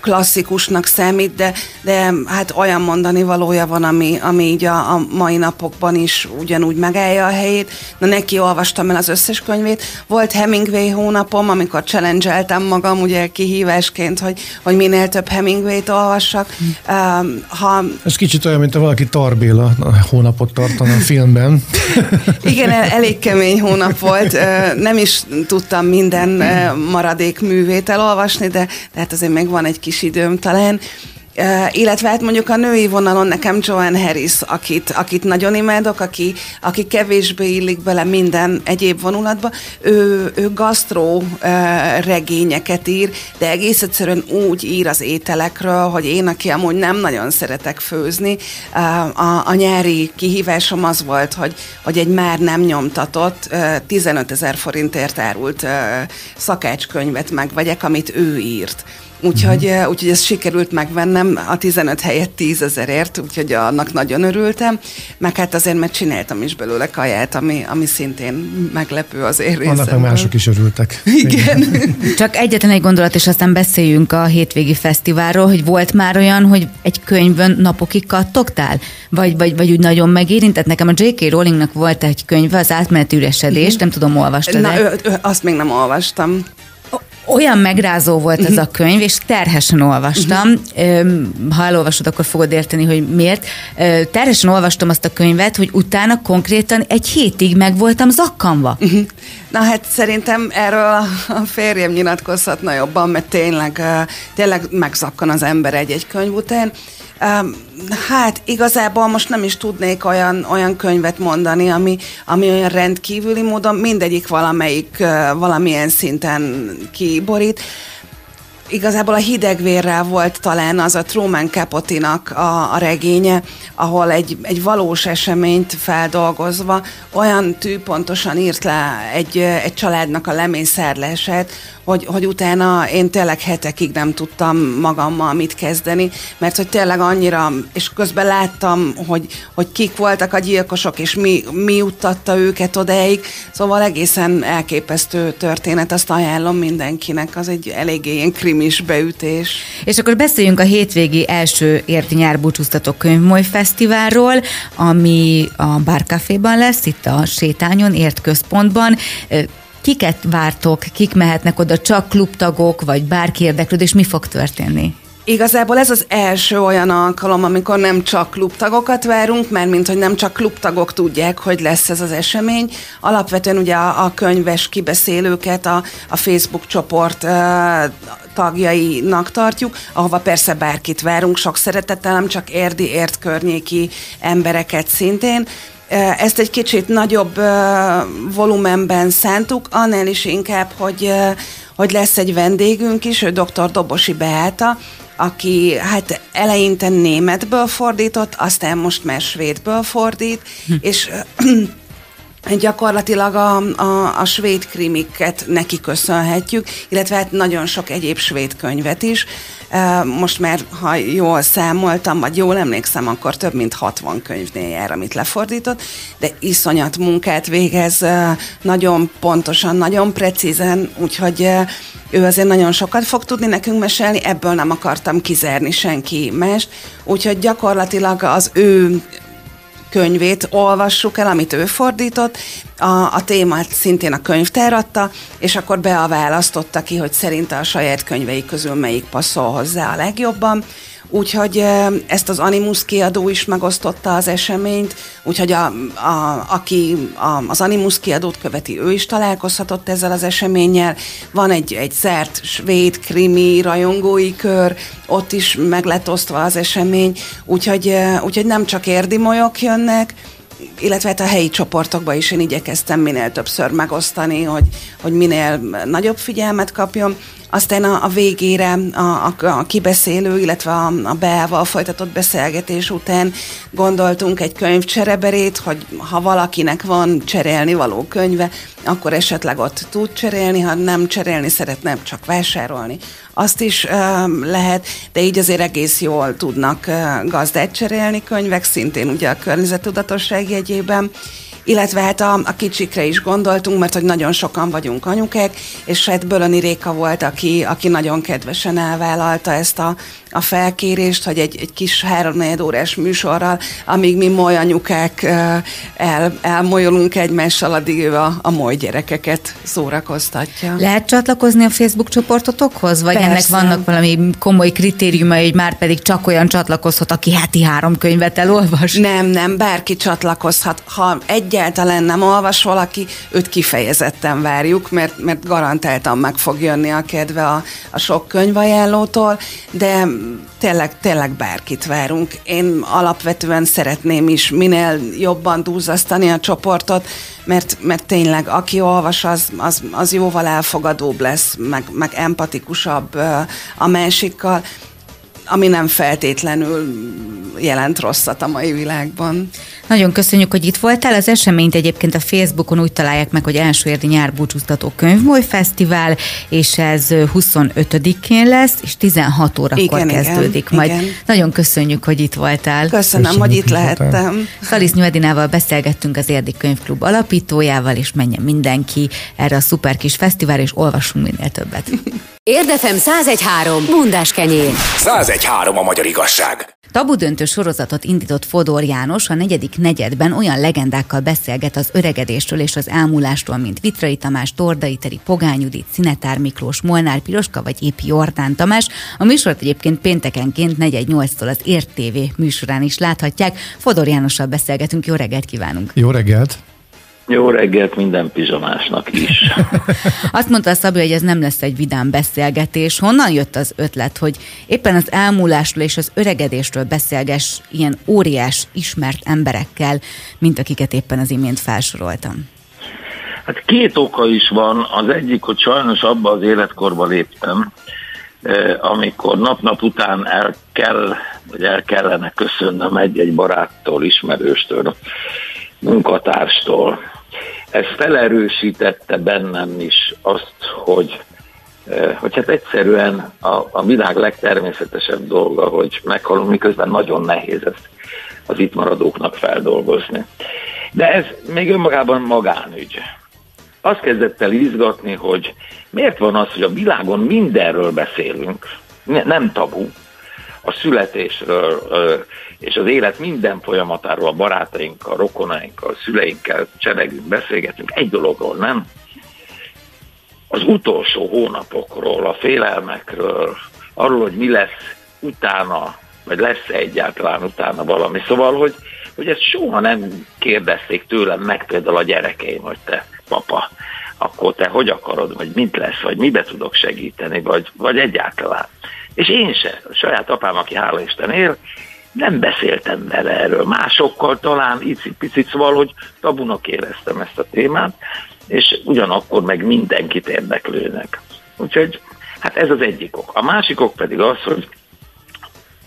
klasszikusnak számít, de, de hát olyan mondani valója van, ami, ami így a, a mai napokban is ugyanúgy megállja a helyét. Na neki olvastam el az összes könyvét. Volt Hemingway hónapom, amikor challenge magam ugye kihívásként, hogy, hogy minél több Hemingway-t olvassak. Um, ha... Ez kicsit olyan, mint ha valaki Tarbéla hónapot tartana a filmben. [LAUGHS] Igen, elég kemény hónap volt. Nem is tudtam minden maradék művét elolvasni, de, de hát azért még van egy kis időm talán. Illetve hát mondjuk a női vonalon nekem Joan Harris, akit, akit nagyon imádok, aki, aki kevésbé illik bele minden egyéb vonulatba, ő, ő gasztró regényeket ír, de egész egyszerűen úgy ír az ételekről, hogy én, aki amúgy nem nagyon szeretek főzni, a, a nyári kihívásom az volt, hogy, hogy egy már nem nyomtatott, uh, 15 ezer forintért árult szakácskönyvet megvegyek, amit ő írt. Úgyhogy, mm. úgyhogy ezt sikerült megvennem a 15 helyett 10 ezerért, úgyhogy annak nagyon örültem. Meg hát azért, mert csináltam is belőle kaját, ami, ami szintén meglepő az én Annak meg mások is örültek. Igen. [LAUGHS] Csak egyetlen egy gondolat, és aztán beszéljünk a hétvégi fesztiválról, hogy volt már olyan, hogy egy könyvön napokig kattogtál? Vagy, vagy, vagy úgy nagyon megérintett? Nekem a J.K. Rowlingnak volt egy könyve, az átmeneti üresedés, uh-huh. nem tudom, olvastad Na, ő, ő, azt még nem olvastam olyan megrázó volt ez a könyv, és terhesen olvastam. Ha elolvasod, akkor fogod érteni, hogy miért. Terhesen olvastam azt a könyvet, hogy utána konkrétan egy hétig meg voltam zakkanva. Uh-huh. Na hát szerintem erről a férjem nyilatkozhatna jobban, mert tényleg, tényleg megzakkan az ember egy-egy könyv után. Hát igazából most nem is tudnék olyan, olyan könyvet mondani, ami, ami olyan rendkívüli módon mindegyik valamelyik valamilyen szinten kiborít. Igazából a hidegvérrel volt talán az a Truman Capotinak a, a regénye, ahol egy, egy valós eseményt feldolgozva olyan tűpontosan írt le egy, egy családnak a lemészárlását, hogy, hogy utána én tényleg hetekig nem tudtam magammal mit kezdeni, mert hogy tényleg annyira, és közben láttam, hogy, hogy kik voltak a gyilkosok, és mi, mi juttatta őket odáig, szóval egészen elképesztő történet, azt ajánlom mindenkinek, az egy eléggé ilyen krimis beütés. És akkor beszéljünk a hétvégi első érti nyárbúcsúztató könyvmoly fesztiválról, ami a Bárkaféban lesz, itt a Sétányon, ért központban. Kiket vártok, kik mehetnek oda, csak klubtagok, vagy bárki érdeklődés, mi fog történni? Igazából ez az első olyan alkalom, amikor nem csak klubtagokat várunk, mert mint hogy nem csak klubtagok tudják, hogy lesz ez az esemény. Alapvetően ugye a, a könyves kibeszélőket a, a Facebook csoport uh, tagjainak tartjuk, ahova persze bárkit várunk, sok szeretettel, nem csak érdi, ért környéki embereket szintén. Ezt egy kicsit nagyobb volumenben szántuk, annál is inkább, hogy, hogy lesz egy vendégünk is, ő dr. Dobosi Beáta, aki hát eleinte németből fordított, aztán most már svédből fordít, hm. és gyakorlatilag a, a, a svéd krimiket neki köszönhetjük, illetve hát nagyon sok egyéb svéd könyvet is. Most már, ha jól számoltam, vagy jól emlékszem, akkor több mint 60 könyvnél jár, amit lefordított, de iszonyat munkát végez, nagyon pontosan, nagyon precízen, úgyhogy ő azért nagyon sokat fog tudni nekünk mesélni, ebből nem akartam kizárni senki mást, úgyhogy gyakorlatilag az ő könyvét olvassuk el, amit ő fordított, a, a témát szintén a könyvtár adta, és akkor beaválasztotta ki, hogy szerinte a saját könyvei közül melyik passzol hozzá a legjobban. Úgyhogy ezt az Animus kiadó is megosztotta az eseményt, úgyhogy a, a, aki a, az Animus kiadót követi, ő is találkozhatott ezzel az eseménnyel. Van egy, egy zárt svéd krimi rajongói kör, ott is meg lett osztva az esemény, úgyhogy, úgyhogy nem csak érdi molyok jönnek, illetve hát a helyi csoportokban is én igyekeztem minél többször megosztani, hogy, hogy minél nagyobb figyelmet kapjon. Aztán a, a végére a, a, a kibeszélő, illetve a, a Beával folytatott beszélgetés után gondoltunk egy könyvcsereberét, hogy ha valakinek van cserélni való könyve, akkor esetleg ott tud cserélni, ha nem cserélni szeretne, csak vásárolni. Azt is uh, lehet, de így azért egész jól tudnak uh, gazdát cserélni könyvek, szintén ugye a környezetudatosság jegyében illetve hát a, a kicsikre is gondoltunk, mert hogy nagyon sokan vagyunk anyukek, és hát Bölöni Réka volt, aki, aki nagyon kedvesen elvállalta ezt a, a felkérést, hogy egy, egy kis három órás műsorral, amíg mi moly anyukák el, elmolyolunk egymással, addig ő a, a moly gyerekeket szórakoztatja. Lehet csatlakozni a Facebook csoportotokhoz? Vagy Persze. ennek vannak valami komoly kritériumai, hogy már pedig csak olyan csatlakozhat, aki heti három könyvet elolvas? Nem, nem, bárki csatlakozhat. Ha egyáltalán nem olvas valaki, őt kifejezetten várjuk, mert, mert garantáltan meg fog jönni a kedve a, a sok könyvajánlótól, de tényleg, tényleg bárkit várunk. Én alapvetően szeretném is minél jobban dúzasztani a csoportot, mert, mert tényleg aki olvas, az, az, az jóval elfogadóbb lesz, meg, meg empatikusabb a másikkal ami nem feltétlenül jelent rosszat a mai világban. Nagyon köszönjük, hogy itt voltál. Az eseményt egyébként a Facebookon úgy találják meg, hogy első érdi nyárbúcsúztató könyvmoly fesztivál, és ez 25-én lesz, és 16 órakor igen, kezdődik igen, majd. Igen. Nagyon köszönjük, hogy itt voltál. Köszönöm, köszönjük, hogy itt lehettem. Szalisz Nyuedinával beszélgettünk az Érdi Könyvklub alapítójával, és menjen mindenki erre a szuper kis fesztivál, és olvassunk minél többet. Érdefem 1013. Bundás kenyér. 1013 a magyar igazság. Tabu döntő sorozatot indított Fodor János a negyedik negyedben olyan legendákkal beszélget az öregedésről és az elmúlástól, mint Vitrai Tamás, Tordai Teri, Pogány Judit, Szinetár Miklós, Molnár Piroska vagy épp Jordán Tamás. A műsort egyébként péntekenként 418-tól az Ért TV műsorán is láthatják. Fodor Jánossal beszélgetünk, jó reggelt kívánunk! Jó reggelt! Jó reggelt minden pizsamásnak is. [LAUGHS] Azt mondta a Szabi, hogy ez nem lesz egy vidám beszélgetés. Honnan jött az ötlet, hogy éppen az elmúlásról és az öregedésről beszélges ilyen óriás, ismert emberekkel, mint akiket éppen az imént felsoroltam? Hát két oka is van. Az egyik, hogy sajnos abba az életkorba léptem, eh, amikor nap-nap után el kell, vagy el kellene köszönnöm egy-egy baráttól, ismerőstől, munkatárstól, ez felerősítette bennem is azt, hogy, eh, hogy hát egyszerűen a, a világ legtermészetesebb dolga, hogy meghalunk, miközben nagyon nehéz ezt az itt maradóknak feldolgozni. De ez még önmagában magánügy. Azt kezdett el izgatni, hogy miért van az, hogy a világon mindenről beszélünk, nem tabu, a születésről és az élet minden folyamatáról a barátainkkal, rokonainkkal, szüleinkkel cseregünk, beszélgetünk. Egy dologról nem. Az utolsó hónapokról, a félelmekről, arról, hogy mi lesz utána, vagy lesz egyáltalán utána valami. Szóval, hogy, hogy ezt soha nem kérdezték tőlem meg például a gyerekeim, hogy te, papa, akkor te hogy akarod, vagy mit lesz, vagy mibe tudok segíteni, vagy, vagy egyáltalán. És én se, a saját apám, aki hála Isten él, nem beszéltem vele erről. Másokkal talán icipicit, szóval, hogy tabunak éreztem ezt a témát, és ugyanakkor meg mindenkit érdeklőnek. Úgyhogy hát ez az egyik ok. A másik ok pedig az, hogy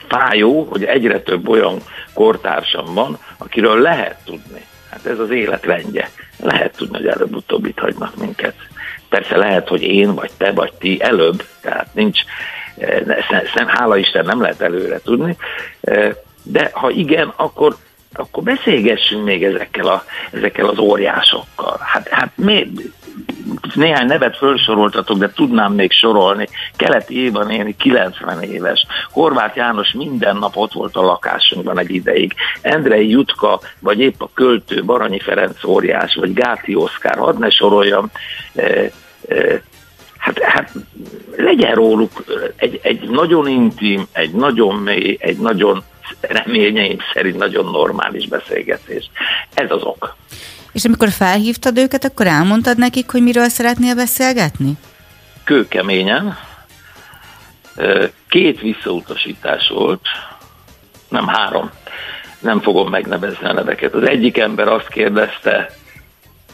fájó, hogy egyre több olyan kortársam van, akiről lehet tudni. Hát ez az élet rendje. Lehet tudni, hogy előbb-utóbb itt hagynak minket. Persze lehet, hogy én, vagy te, vagy ti előbb, tehát nincs, ezt hála Isten nem lehet előre tudni, de ha igen, akkor akkor beszélgessünk még ezekkel, a, ezekkel az óriásokkal. Hát, hát mi, néhány nevet felsoroltatok, de tudnám még sorolni. Keleti Éva néni 90 éves. Horváth János minden nap ott volt a lakásunkban egy ideig. Endrei Jutka, vagy épp a költő Baranyi Ferenc óriás, vagy Gáti Oszkár, hadd ne soroljam, e, e, hát, hát legyen róluk egy, egy nagyon intim, egy nagyon mély, egy nagyon reményeim szerint nagyon normális beszélgetés. Ez az ok. És amikor felhívtad őket, akkor elmondtad nekik, hogy miről szeretnél beszélgetni? Kőkeményen. Két visszautasítás volt, nem három, nem fogom megnevezni a neveket. Az egyik ember azt kérdezte,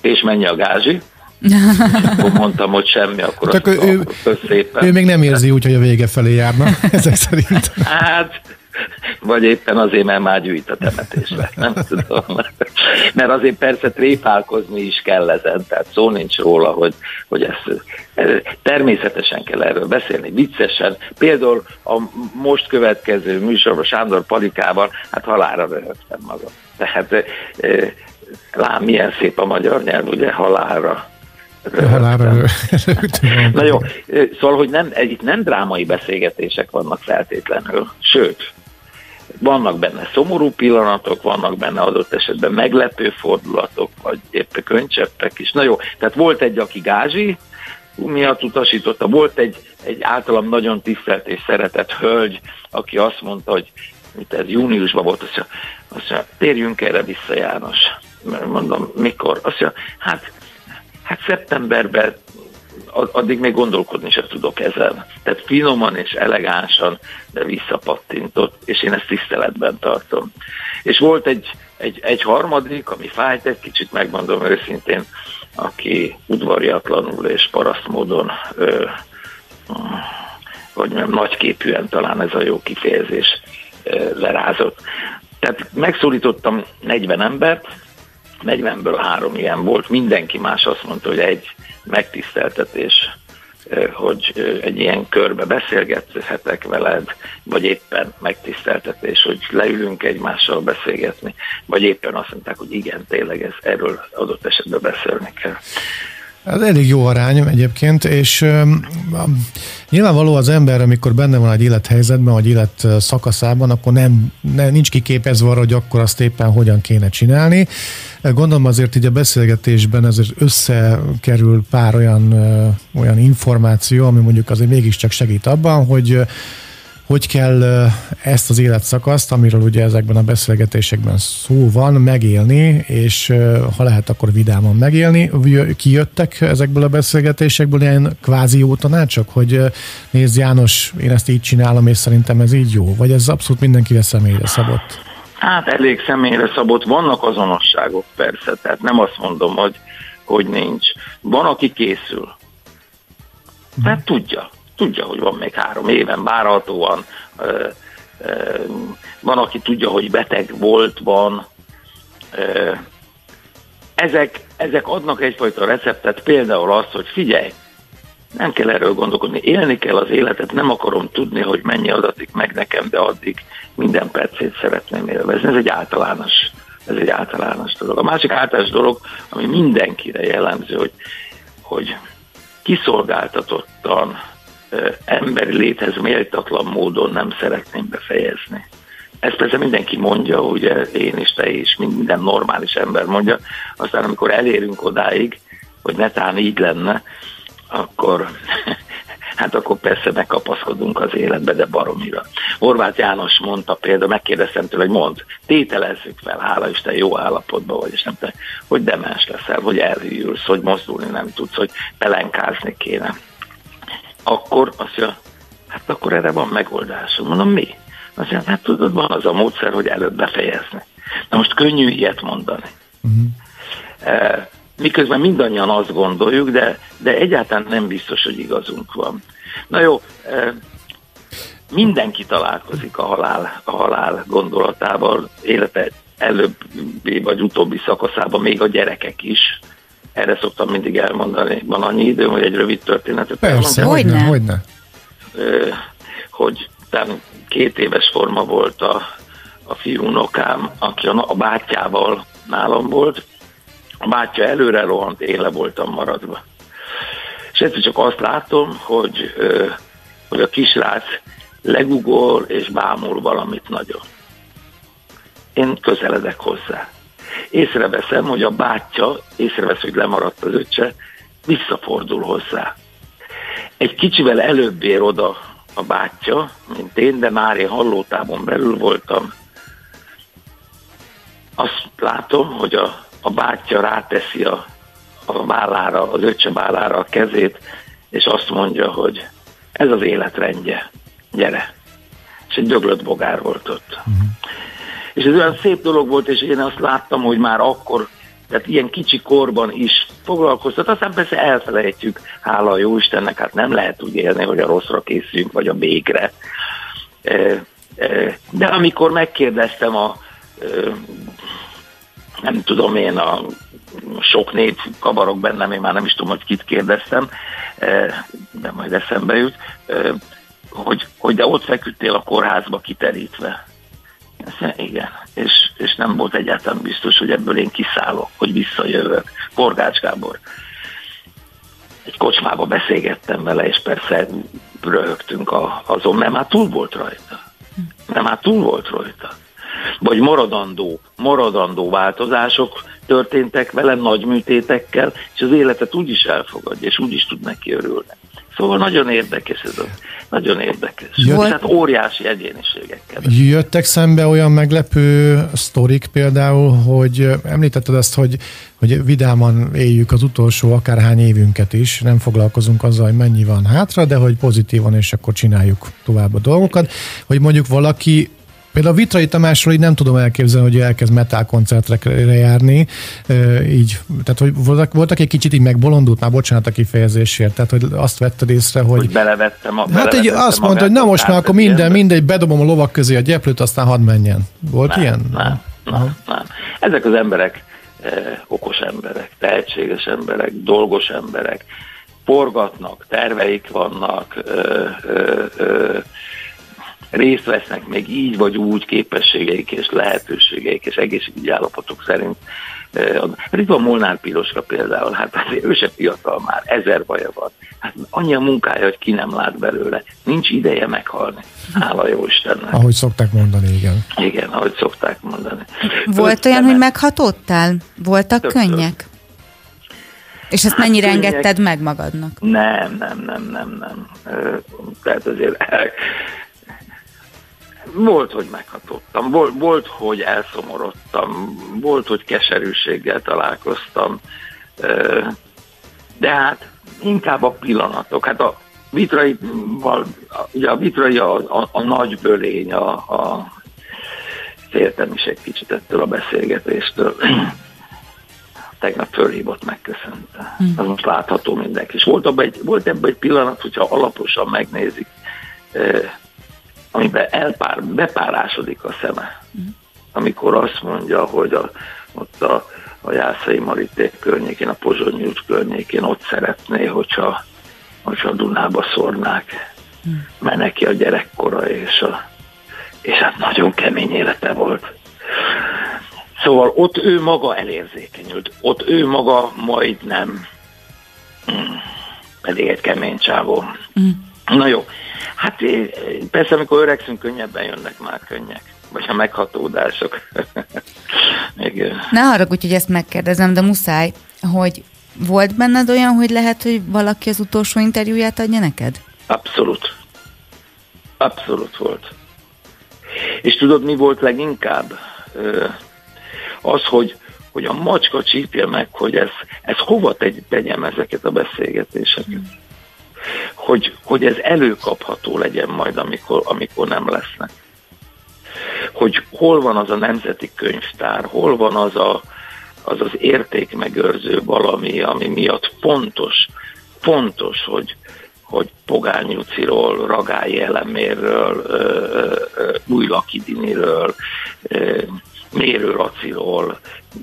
és mennyi a gázsi? Akkor mondtam, hogy semmi, akkor Csak azt ő, szépen. Ő még nem érzi úgy, hogy a vége felé járna, [LAUGHS] ezek szerint. Hát, vagy éppen azért, mert már gyűjt a temetésre, nem tudom. Mert azért persze tréfálkozni is kell ezen, tehát szó nincs róla, hogy, hogy ezt természetesen kell erről beszélni, viccesen. Például a most következő műsorban Sándor Palikával, hát halára röhögtem magam. Tehát lám, milyen szép a magyar nyelv, ugye, halálra. Halálra [LAUGHS] Na jó, szóval, hogy nem, itt nem drámai beszélgetések vannak feltétlenül, sőt, vannak benne szomorú pillanatok, vannak benne adott esetben meglepő fordulatok, vagy épp könycseppek is. Na jó, tehát volt egy, aki gázsi, miatt utasította, volt egy, egy általam nagyon tisztelt és szeretett hölgy, aki azt mondta, hogy mint ez júniusban volt, azt mondja, azt mondja térjünk erre vissza János. Mert mondom, mikor? Azt mondja, hát, hát szeptemberben addig még gondolkodni sem tudok ezen. Tehát finoman és elegánsan, de visszapattintott, és én ezt tiszteletben tartom. És volt egy, egy, egy harmadik, ami fájt egy kicsit, megmondom őszintén, aki udvariatlanul és paraszt módon, ö, vagy nem, nagyképűen talán ez a jó kifejezés, ö, lerázott. Tehát megszólítottam 40 embert, 40-ből három ilyen volt, mindenki más azt mondta, hogy egy megtiszteltetés, hogy egy ilyen körbe beszélgethetek veled, vagy éppen megtiszteltetés, hogy leülünk egymással beszélgetni, vagy éppen azt mondták, hogy igen, tényleg ez erről adott esetben beszélni kell. Ez elég jó arány egyébként, és um, nyilvánvaló az ember, amikor benne van egy élethelyzetben, vagy élet szakaszában, akkor nem, nem nincs kiképezve arra, hogy akkor azt éppen hogyan kéne csinálni. Gondolom azért így a beszélgetésben ezért összekerül pár olyan, olyan információ, ami mondjuk azért mégiscsak segít abban, hogy hogy kell ezt az életszakaszt, amiről ugye ezekben a beszélgetésekben szó van, megélni, és ha lehet, akkor vidáman megélni. Kijöttek ezekből a beszélgetésekből ilyen kvázi jó tanácsok, hogy nézd János, én ezt így csinálom, és szerintem ez így jó, vagy ez abszolút mindenkire személyre szabott? Hát elég személyre szabott, vannak azonosságok persze, tehát nem azt mondom, hogy, hogy nincs. Van, aki készül. Tehát tudja, tudja, hogy van még három éven várhatóan, van, aki tudja, hogy beteg volt, van. Ezek, ezek adnak egyfajta receptet, például azt, hogy figyelj, nem kell erről gondolkodni, élni kell az életet, nem akarom tudni, hogy mennyi adatik meg nekem, de addig minden percét szeretném élvezni. Ez egy általános, ez egy általános dolog. A másik általános dolog, ami mindenkire jellemző, hogy, hogy kiszolgáltatottan emberi léthez méltatlan módon nem szeretném befejezni. Ezt persze mindenki mondja, ugye én is, te is, minden normális ember mondja, aztán amikor elérünk odáig, hogy netán így lenne, akkor [LAUGHS] hát akkor persze megkapaszkodunk az életbe, de baromira. Horváth János mondta például, megkérdeztem tőle, hogy mond, tételezzük fel, hála Isten, jó állapotban vagy, és nem te, hogy demens leszel, hogy elhűlsz, hogy mozdulni nem tudsz, hogy pelenkázni kéne akkor azt mondja, hát akkor erre van megoldás. Mondom, mi? Azt mondja, hát tudod, van az a módszer, hogy előbb befejezni. Na most könnyű ilyet mondani. Uh-huh. Miközben mindannyian azt gondoljuk, de, de egyáltalán nem biztos, hogy igazunk van. Na jó, e, mindenki találkozik a halál, a halál gondolatával, élete előbbi vagy utóbbi szakaszában, még a gyerekek is. Erre szoktam mindig elmondani. Van annyi időm, hogy egy rövid történetet Persze, hogyne, hogyne. Hogy talán két éves forma volt a, a fiúnokám, aki a, a bátyával nálam volt. A bátya előre rohant, én le voltam maradva. És egyszer csak azt látom, hogy, hogy a kisrác legugol és bámul valamit nagyon. Én közeledek hozzá észreveszem, hogy a bátyja, észrevesz, hogy lemaradt az öccse, visszafordul hozzá. Egy kicsivel előbb ér oda a bátyja, mint én, de már én hallótávon belül voltam. Azt látom, hogy a, a bátyja ráteszi a, a vállára, az öccse vállára a kezét, és azt mondja, hogy ez az életrendje, gyere. És egy döglött bogár volt ott. Uh-huh. És ez olyan szép dolog volt, és én azt láttam, hogy már akkor, tehát ilyen kicsi korban is foglalkoztat, aztán persze elfelejtjük, hála a jó Istennek, hát nem lehet úgy élni, hogy a rosszra készüljünk, vagy a békre. De amikor megkérdeztem a nem tudom én, a sok nép kabarok bennem, én már nem is tudom, hogy kit kérdeztem, de majd eszembe jut, hogy, hogy de ott feküdtél a kórházba kiterítve. [LAUGHS] Igen. és, és nem volt egyáltalán biztos, hogy ebből én kiszállok, hogy visszajövök. Forgács Gábor. Egy kocsmába beszélgettem vele, és persze röhögtünk a, azon, mert már túl volt rajta. Mert már túl volt rajta. Vagy maradandó, maradandó változások történtek vele nagy műtétekkel, és az életet úgy is elfogadja, és úgy is tud neki örülni. Szóval nagyon érdekes ez a, nagyon érdekes. Jött, Tehát óriási egyéniségekkel. Jöttek szembe olyan meglepő sztorik például, hogy említetted ezt, hogy, hogy vidáman éljük az utolsó akárhány évünket is, nem foglalkozunk azzal, hogy mennyi van hátra, de hogy pozitívan, és akkor csináljuk tovább a dolgokat. Hogy mondjuk valaki Például a Vitrai Tamásról így nem tudom elképzelni, hogy elkezd metal koncertre járni, így, tehát hogy voltak, voltak egy kicsit így megbolondult, már bocsánat a kifejezésért, tehát hogy azt vetted észre, hogy... Hogy belevettem a Hát egy, azt mondta, hogy na most már akkor minden, mindegy, bedobom a lovak közé a gyeplőt, aztán hadd menjen. Volt nem, ilyen? Nem, nem, nem. Ezek az emberek eh, okos emberek, tehetséges emberek, dolgos emberek, forgatnak, terveik vannak, ö, ö, ö, részt vesznek még így vagy úgy képességeik és lehetőségeik és egészségügyi állapotok szerint. Hát itt van Molnár Piroska például, hát azért ő se fiatal már, ezer baja van. Hát annyi a munkája, hogy ki nem lát belőle. Nincs ideje meghalni. Hála jó Istennek. Ahogy szokták mondani, igen. Igen, ahogy szokták mondani. Volt Öt olyan, hogy meghatódtál? Voltak Többször. könnyek? És ezt hát mennyire könnyek... engedted meg magadnak? Nem, nem, nem, nem, nem. Tehát azért volt, hogy meghatottam, volt, volt, hogy elszomorodtam, volt, hogy keserűséggel találkoztam, de hát inkább a pillanatok. Hát a vitrai, ugye a vitrai a, a, a nagy bölény, a, a féltem is egy kicsit ettől a beszélgetéstől. [CLEARS THROAT] Tegnap fölhívott, megköszönte. Mm. Az most látható mindenki. És volt, abban egy, volt ebben egy pillanat, hogyha alaposan megnézik, amiben elpár, bepárásodik a szeme. Amikor azt mondja, hogy a, ott a, a Jászai Maríték környékén, a Pozsonyi út környékén ott szeretné, hogyha, hogyha Dunába szórnák. Mert neki a gyerekkora, és, a, és hát nagyon kemény élete volt. Szóval ott ő maga elérzékenyült, ott ő maga majdnem, mm, pedig egy kemény csávó. Mm. Na jó, Hát persze, amikor öregszünk, könnyebben jönnek már könnyek. Vagy a meghatódások. [LAUGHS] Igen. Ne haragudj, hogy ezt megkérdezem, de muszáj, hogy volt benned olyan, hogy lehet, hogy valaki az utolsó interjúját adja neked? Abszolút. Abszolút volt. És tudod, mi volt leginkább? Az, hogy, hogy a macska csípje meg, hogy ez, ez hova tegy, tegyem ezeket a beszélgetéseket hogy, hogy ez előkapható legyen majd, amikor, amikor nem lesznek. Hogy hol van az a nemzeti könyvtár, hol van az a, az, az értékmegőrző valami, ami miatt fontos, fontos, hogy, hogy Pogány Juciról, Ragályi Elemérről, Új Lakidiniről, Mérő Laciról,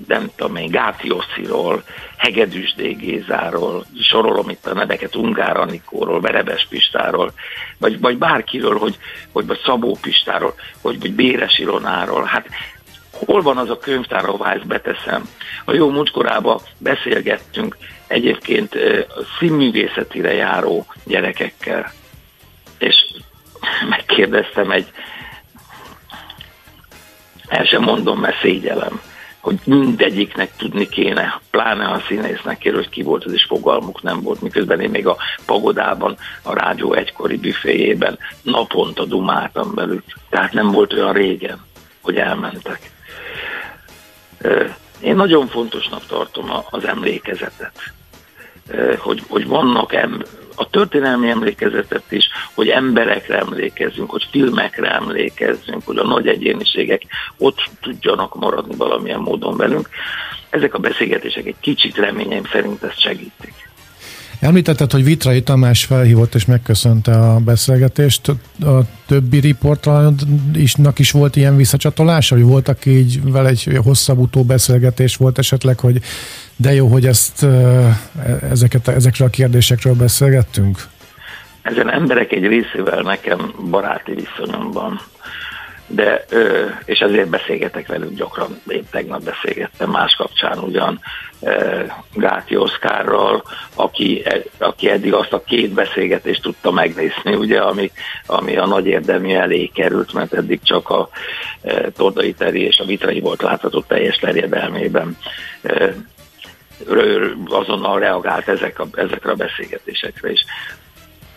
nem tudom én, Gáti Ossziról, Hegedűs Gézáról, sorolom itt a neveket, Ungár Anikóról, Verebes Pistáról, vagy, vagy bárkiről, hogy, hogy vagy Szabó Pistáról, vagy, vagy Béres Ilonáról, hát hol van az a könyvtár, ahová ezt beteszem. A jó múltkorában beszélgettünk egyébként színművészetire járó gyerekekkel, és [LAUGHS] megkérdeztem egy, el sem mondom, mert szégyelem, hogy mindegyiknek tudni kéne, pláne a színésznek kér, hogy ki volt az, és fogalmuk nem volt, miközben én még a pagodában, a rádió egykori büféjében naponta dumáltam velük. Tehát nem volt olyan régen, hogy elmentek. Én nagyon fontosnak tartom az emlékezetet, hogy, hogy vannak em- a történelmi emlékezetet is, hogy emberekre emlékezzünk, hogy filmekre emlékezzünk, hogy a nagy egyéniségek ott tudjanak maradni valamilyen módon velünk. Ezek a beszélgetések egy kicsit reményeim szerint ezt segítik. Említetted, hogy Vitrai Tamás felhívott és megköszönte a beszélgetést. A többi riportnak is volt ilyen visszacsatolása, hogy voltak így vele egy hosszabb utóbeszélgetés volt esetleg, hogy de jó, hogy ezt, e, ezeket, ezekről a kérdésekről beszélgettünk? Ezen emberek egy részével nekem baráti viszonyomban. de, és ezért beszélgetek velük gyakran, én tegnap beszélgettem más kapcsán ugyan Gáti Oszkárral, aki, e, aki eddig azt a két beszélgetést tudta megnézni, ugye, ami, ami a nagy érdemű elé került, mert eddig csak a Tordai Teri és a Vitrai volt látható teljes terjedelmében azonnal reagált ezek a, ezekre a beszélgetésekre is.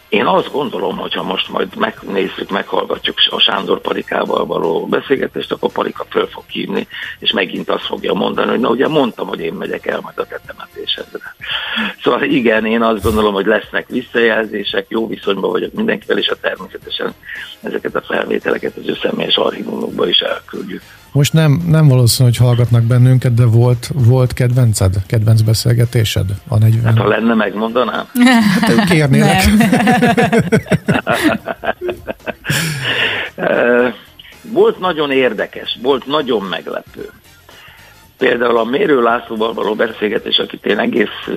Én azt gondolom, hogy ha most majd megnézzük, meghallgatjuk a Sándor Parikával való beszélgetést, akkor Parika föl fog hívni, és megint azt fogja mondani, hogy na ugye mondtam, hogy én megyek el majd a tetemetésedre. Szóval igen, én azt gondolom, hogy lesznek visszajelzések, jó viszonyban vagyok mindenkivel, és a természetesen ezeket a felvételeket az ő személyes archívumokba is elküldjük. Most nem, nem valószínű, hogy hallgatnak bennünket, de volt, volt kedvenced, kedvenc beszélgetésed a 40? Hát ha lenne, megmondanám. Hát kérnélek. [LAUGHS] volt nagyon érdekes, volt nagyon meglepő. Például a Mérő Lászlóval való beszélgetés, akit én egész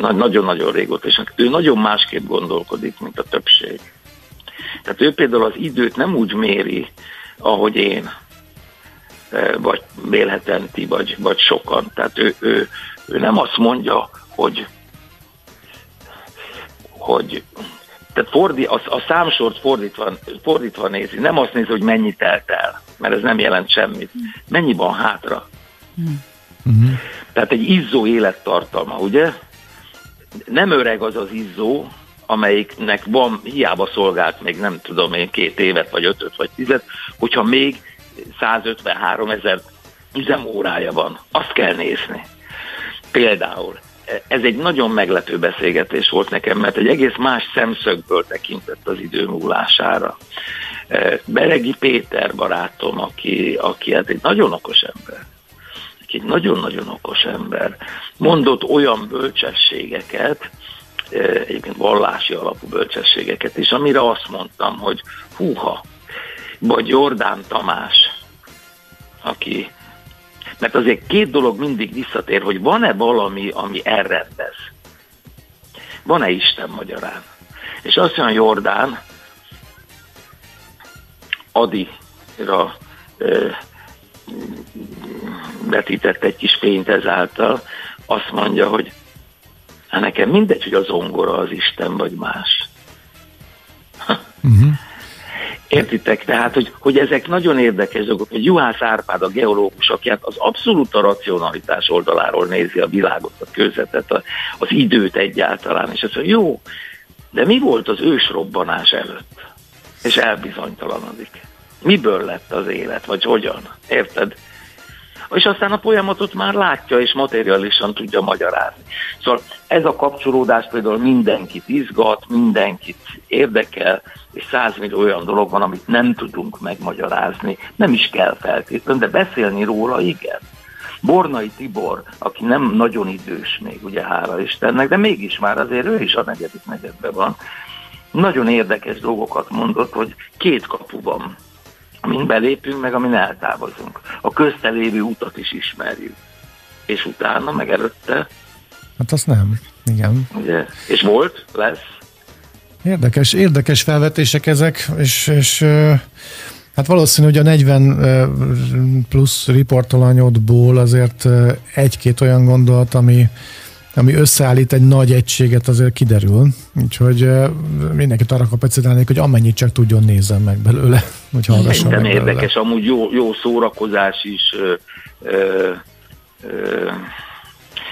nagyon-nagyon régóta, és ő nagyon másképp gondolkodik, mint a többség. Tehát ő például az időt nem úgy méri, ahogy én, vagy vélhetően ti, vagy, vagy sokan. Tehát ő, ő, ő nem azt mondja, hogy hogy tehát fordi, a, a számsort fordítva, fordítva nézi, nem azt nézi, hogy mennyit telt el, mert ez nem jelent semmit. Mennyi van hátra? Mm. Tehát egy izzó élettartalma, ugye? Nem öreg az az izzó, amelyiknek van, hiába szolgált még nem tudom én két évet, vagy ötöt, vagy tizet, hogyha még 153 ezer üzemórája van. Azt kell nézni. Például ez egy nagyon meglepő beszélgetés volt nekem, mert egy egész más szemszögből tekintett az idő múlására. Beregi Péter barátom, aki, aki hát egy nagyon okos ember, aki egy nagyon-nagyon okos ember, mondott olyan bölcsességeket, egyébként vallási alapú bölcsességeket is, amire azt mondtam, hogy húha, vagy Jordán Tamás, aki mert azért két dolog mindig visszatér, hogy van-e valami, ami elrendez. Van-e Isten magyarán? És azt mondja Jordán, Adira vetített egy kis fényt ezáltal, azt mondja, hogy hát nekem mindegy, hogy az zongora az Isten vagy más. Uh-huh. Értitek? Tehát, hogy, hogy ezek nagyon érdekes dolgok, hogy Juhász Árpád, a geológus, aki hát az abszolút a racionalitás oldaláról nézi a világot, a közvetet, a, az időt egyáltalán, és azt mondja, jó, de mi volt az ősrobbanás előtt? És elbizonytalanodik. Miből lett az élet, vagy hogyan? Érted? És aztán a folyamatot már látja és materialisan tudja magyarázni. Szóval ez a kapcsolódás például mindenkit izgat, mindenkit érdekel, és százmillió olyan dolog van, amit nem tudunk megmagyarázni, nem is kell feltétlenül, de beszélni róla igen. Bornai Tibor, aki nem nagyon idős még, ugye hála Istennek, de mégis már azért ő is a negyedik negyedben van, nagyon érdekes dolgokat mondott, hogy két kapu van amin belépünk, meg amin eltávozunk. A köztelévő utat is ismerjük. És utána, meg előtte. Hát azt nem, igen. Ugye? És volt, lesz. Érdekes, érdekes felvetések ezek, és, és hát valószínű, hogy a 40 plusz riportolanyodból azért egy-két olyan gondolat, ami, ami összeállít egy nagy egységet, azért kiderül. Úgyhogy mindenkit arra kapacitálnék, hogy amennyit csak tudjon nézzen meg belőle, [LAUGHS] hogy hallgasson meg belőle. érdekes, amúgy jó, jó szórakozás is. Ö, ö, ö,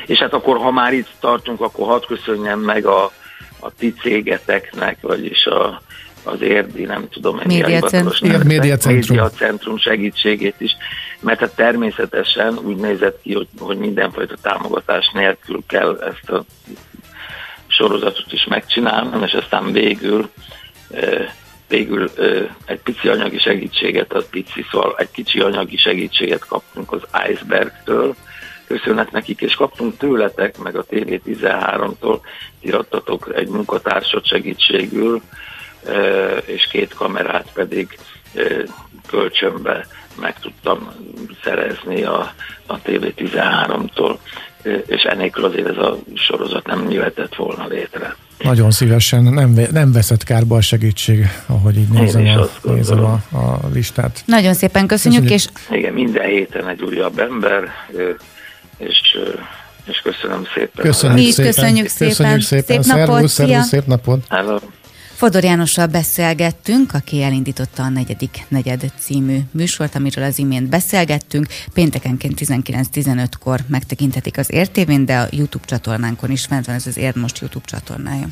és hát akkor, ha már itt tartunk, akkor hadd köszönjem meg a, a ti cégeteknek, vagyis a, az érdi, nem tudom, médiacentrum. médiacentrum. segítségét is, mert hát természetesen úgy nézett ki, hogy, hogy mindenfajta támogatás nélkül kell ezt a sorozatot is megcsinálnom, és aztán végül végül egy pici anyagi segítséget, az pici, szóval egy kicsi anyagi segítséget kaptunk az Icebergtől, köszönet nekik, és kaptunk tőletek, meg a TV13-tól, irattatok egy munkatársat segítségül, és két kamerát pedig kölcsönbe meg tudtam szerezni a, a TV13-tól, és ennélkül azért ez a sorozat nem jöhetett volna létre. Nagyon szívesen, nem, nem veszett kárba a segítség, ahogy így nézem, a, nézem a, a listát. Nagyon szépen köszönjük, köszönjük. és... Igen, minden héten egy újabb ember, és és köszönöm szépen. Köszönjük Mi is szépen. köszönjük szépen. Köszönjük szépen. Szép napot, szervusz, szép napot. Hello. Fodor Jánossal beszélgettünk, aki elindította a negyedik negyed című műsort, amiről az imént beszélgettünk. Péntekenként 19-15-kor megtekinthetik az értévén, de a YouTube csatornánkon is fent van ez az Érd Most YouTube csatornája.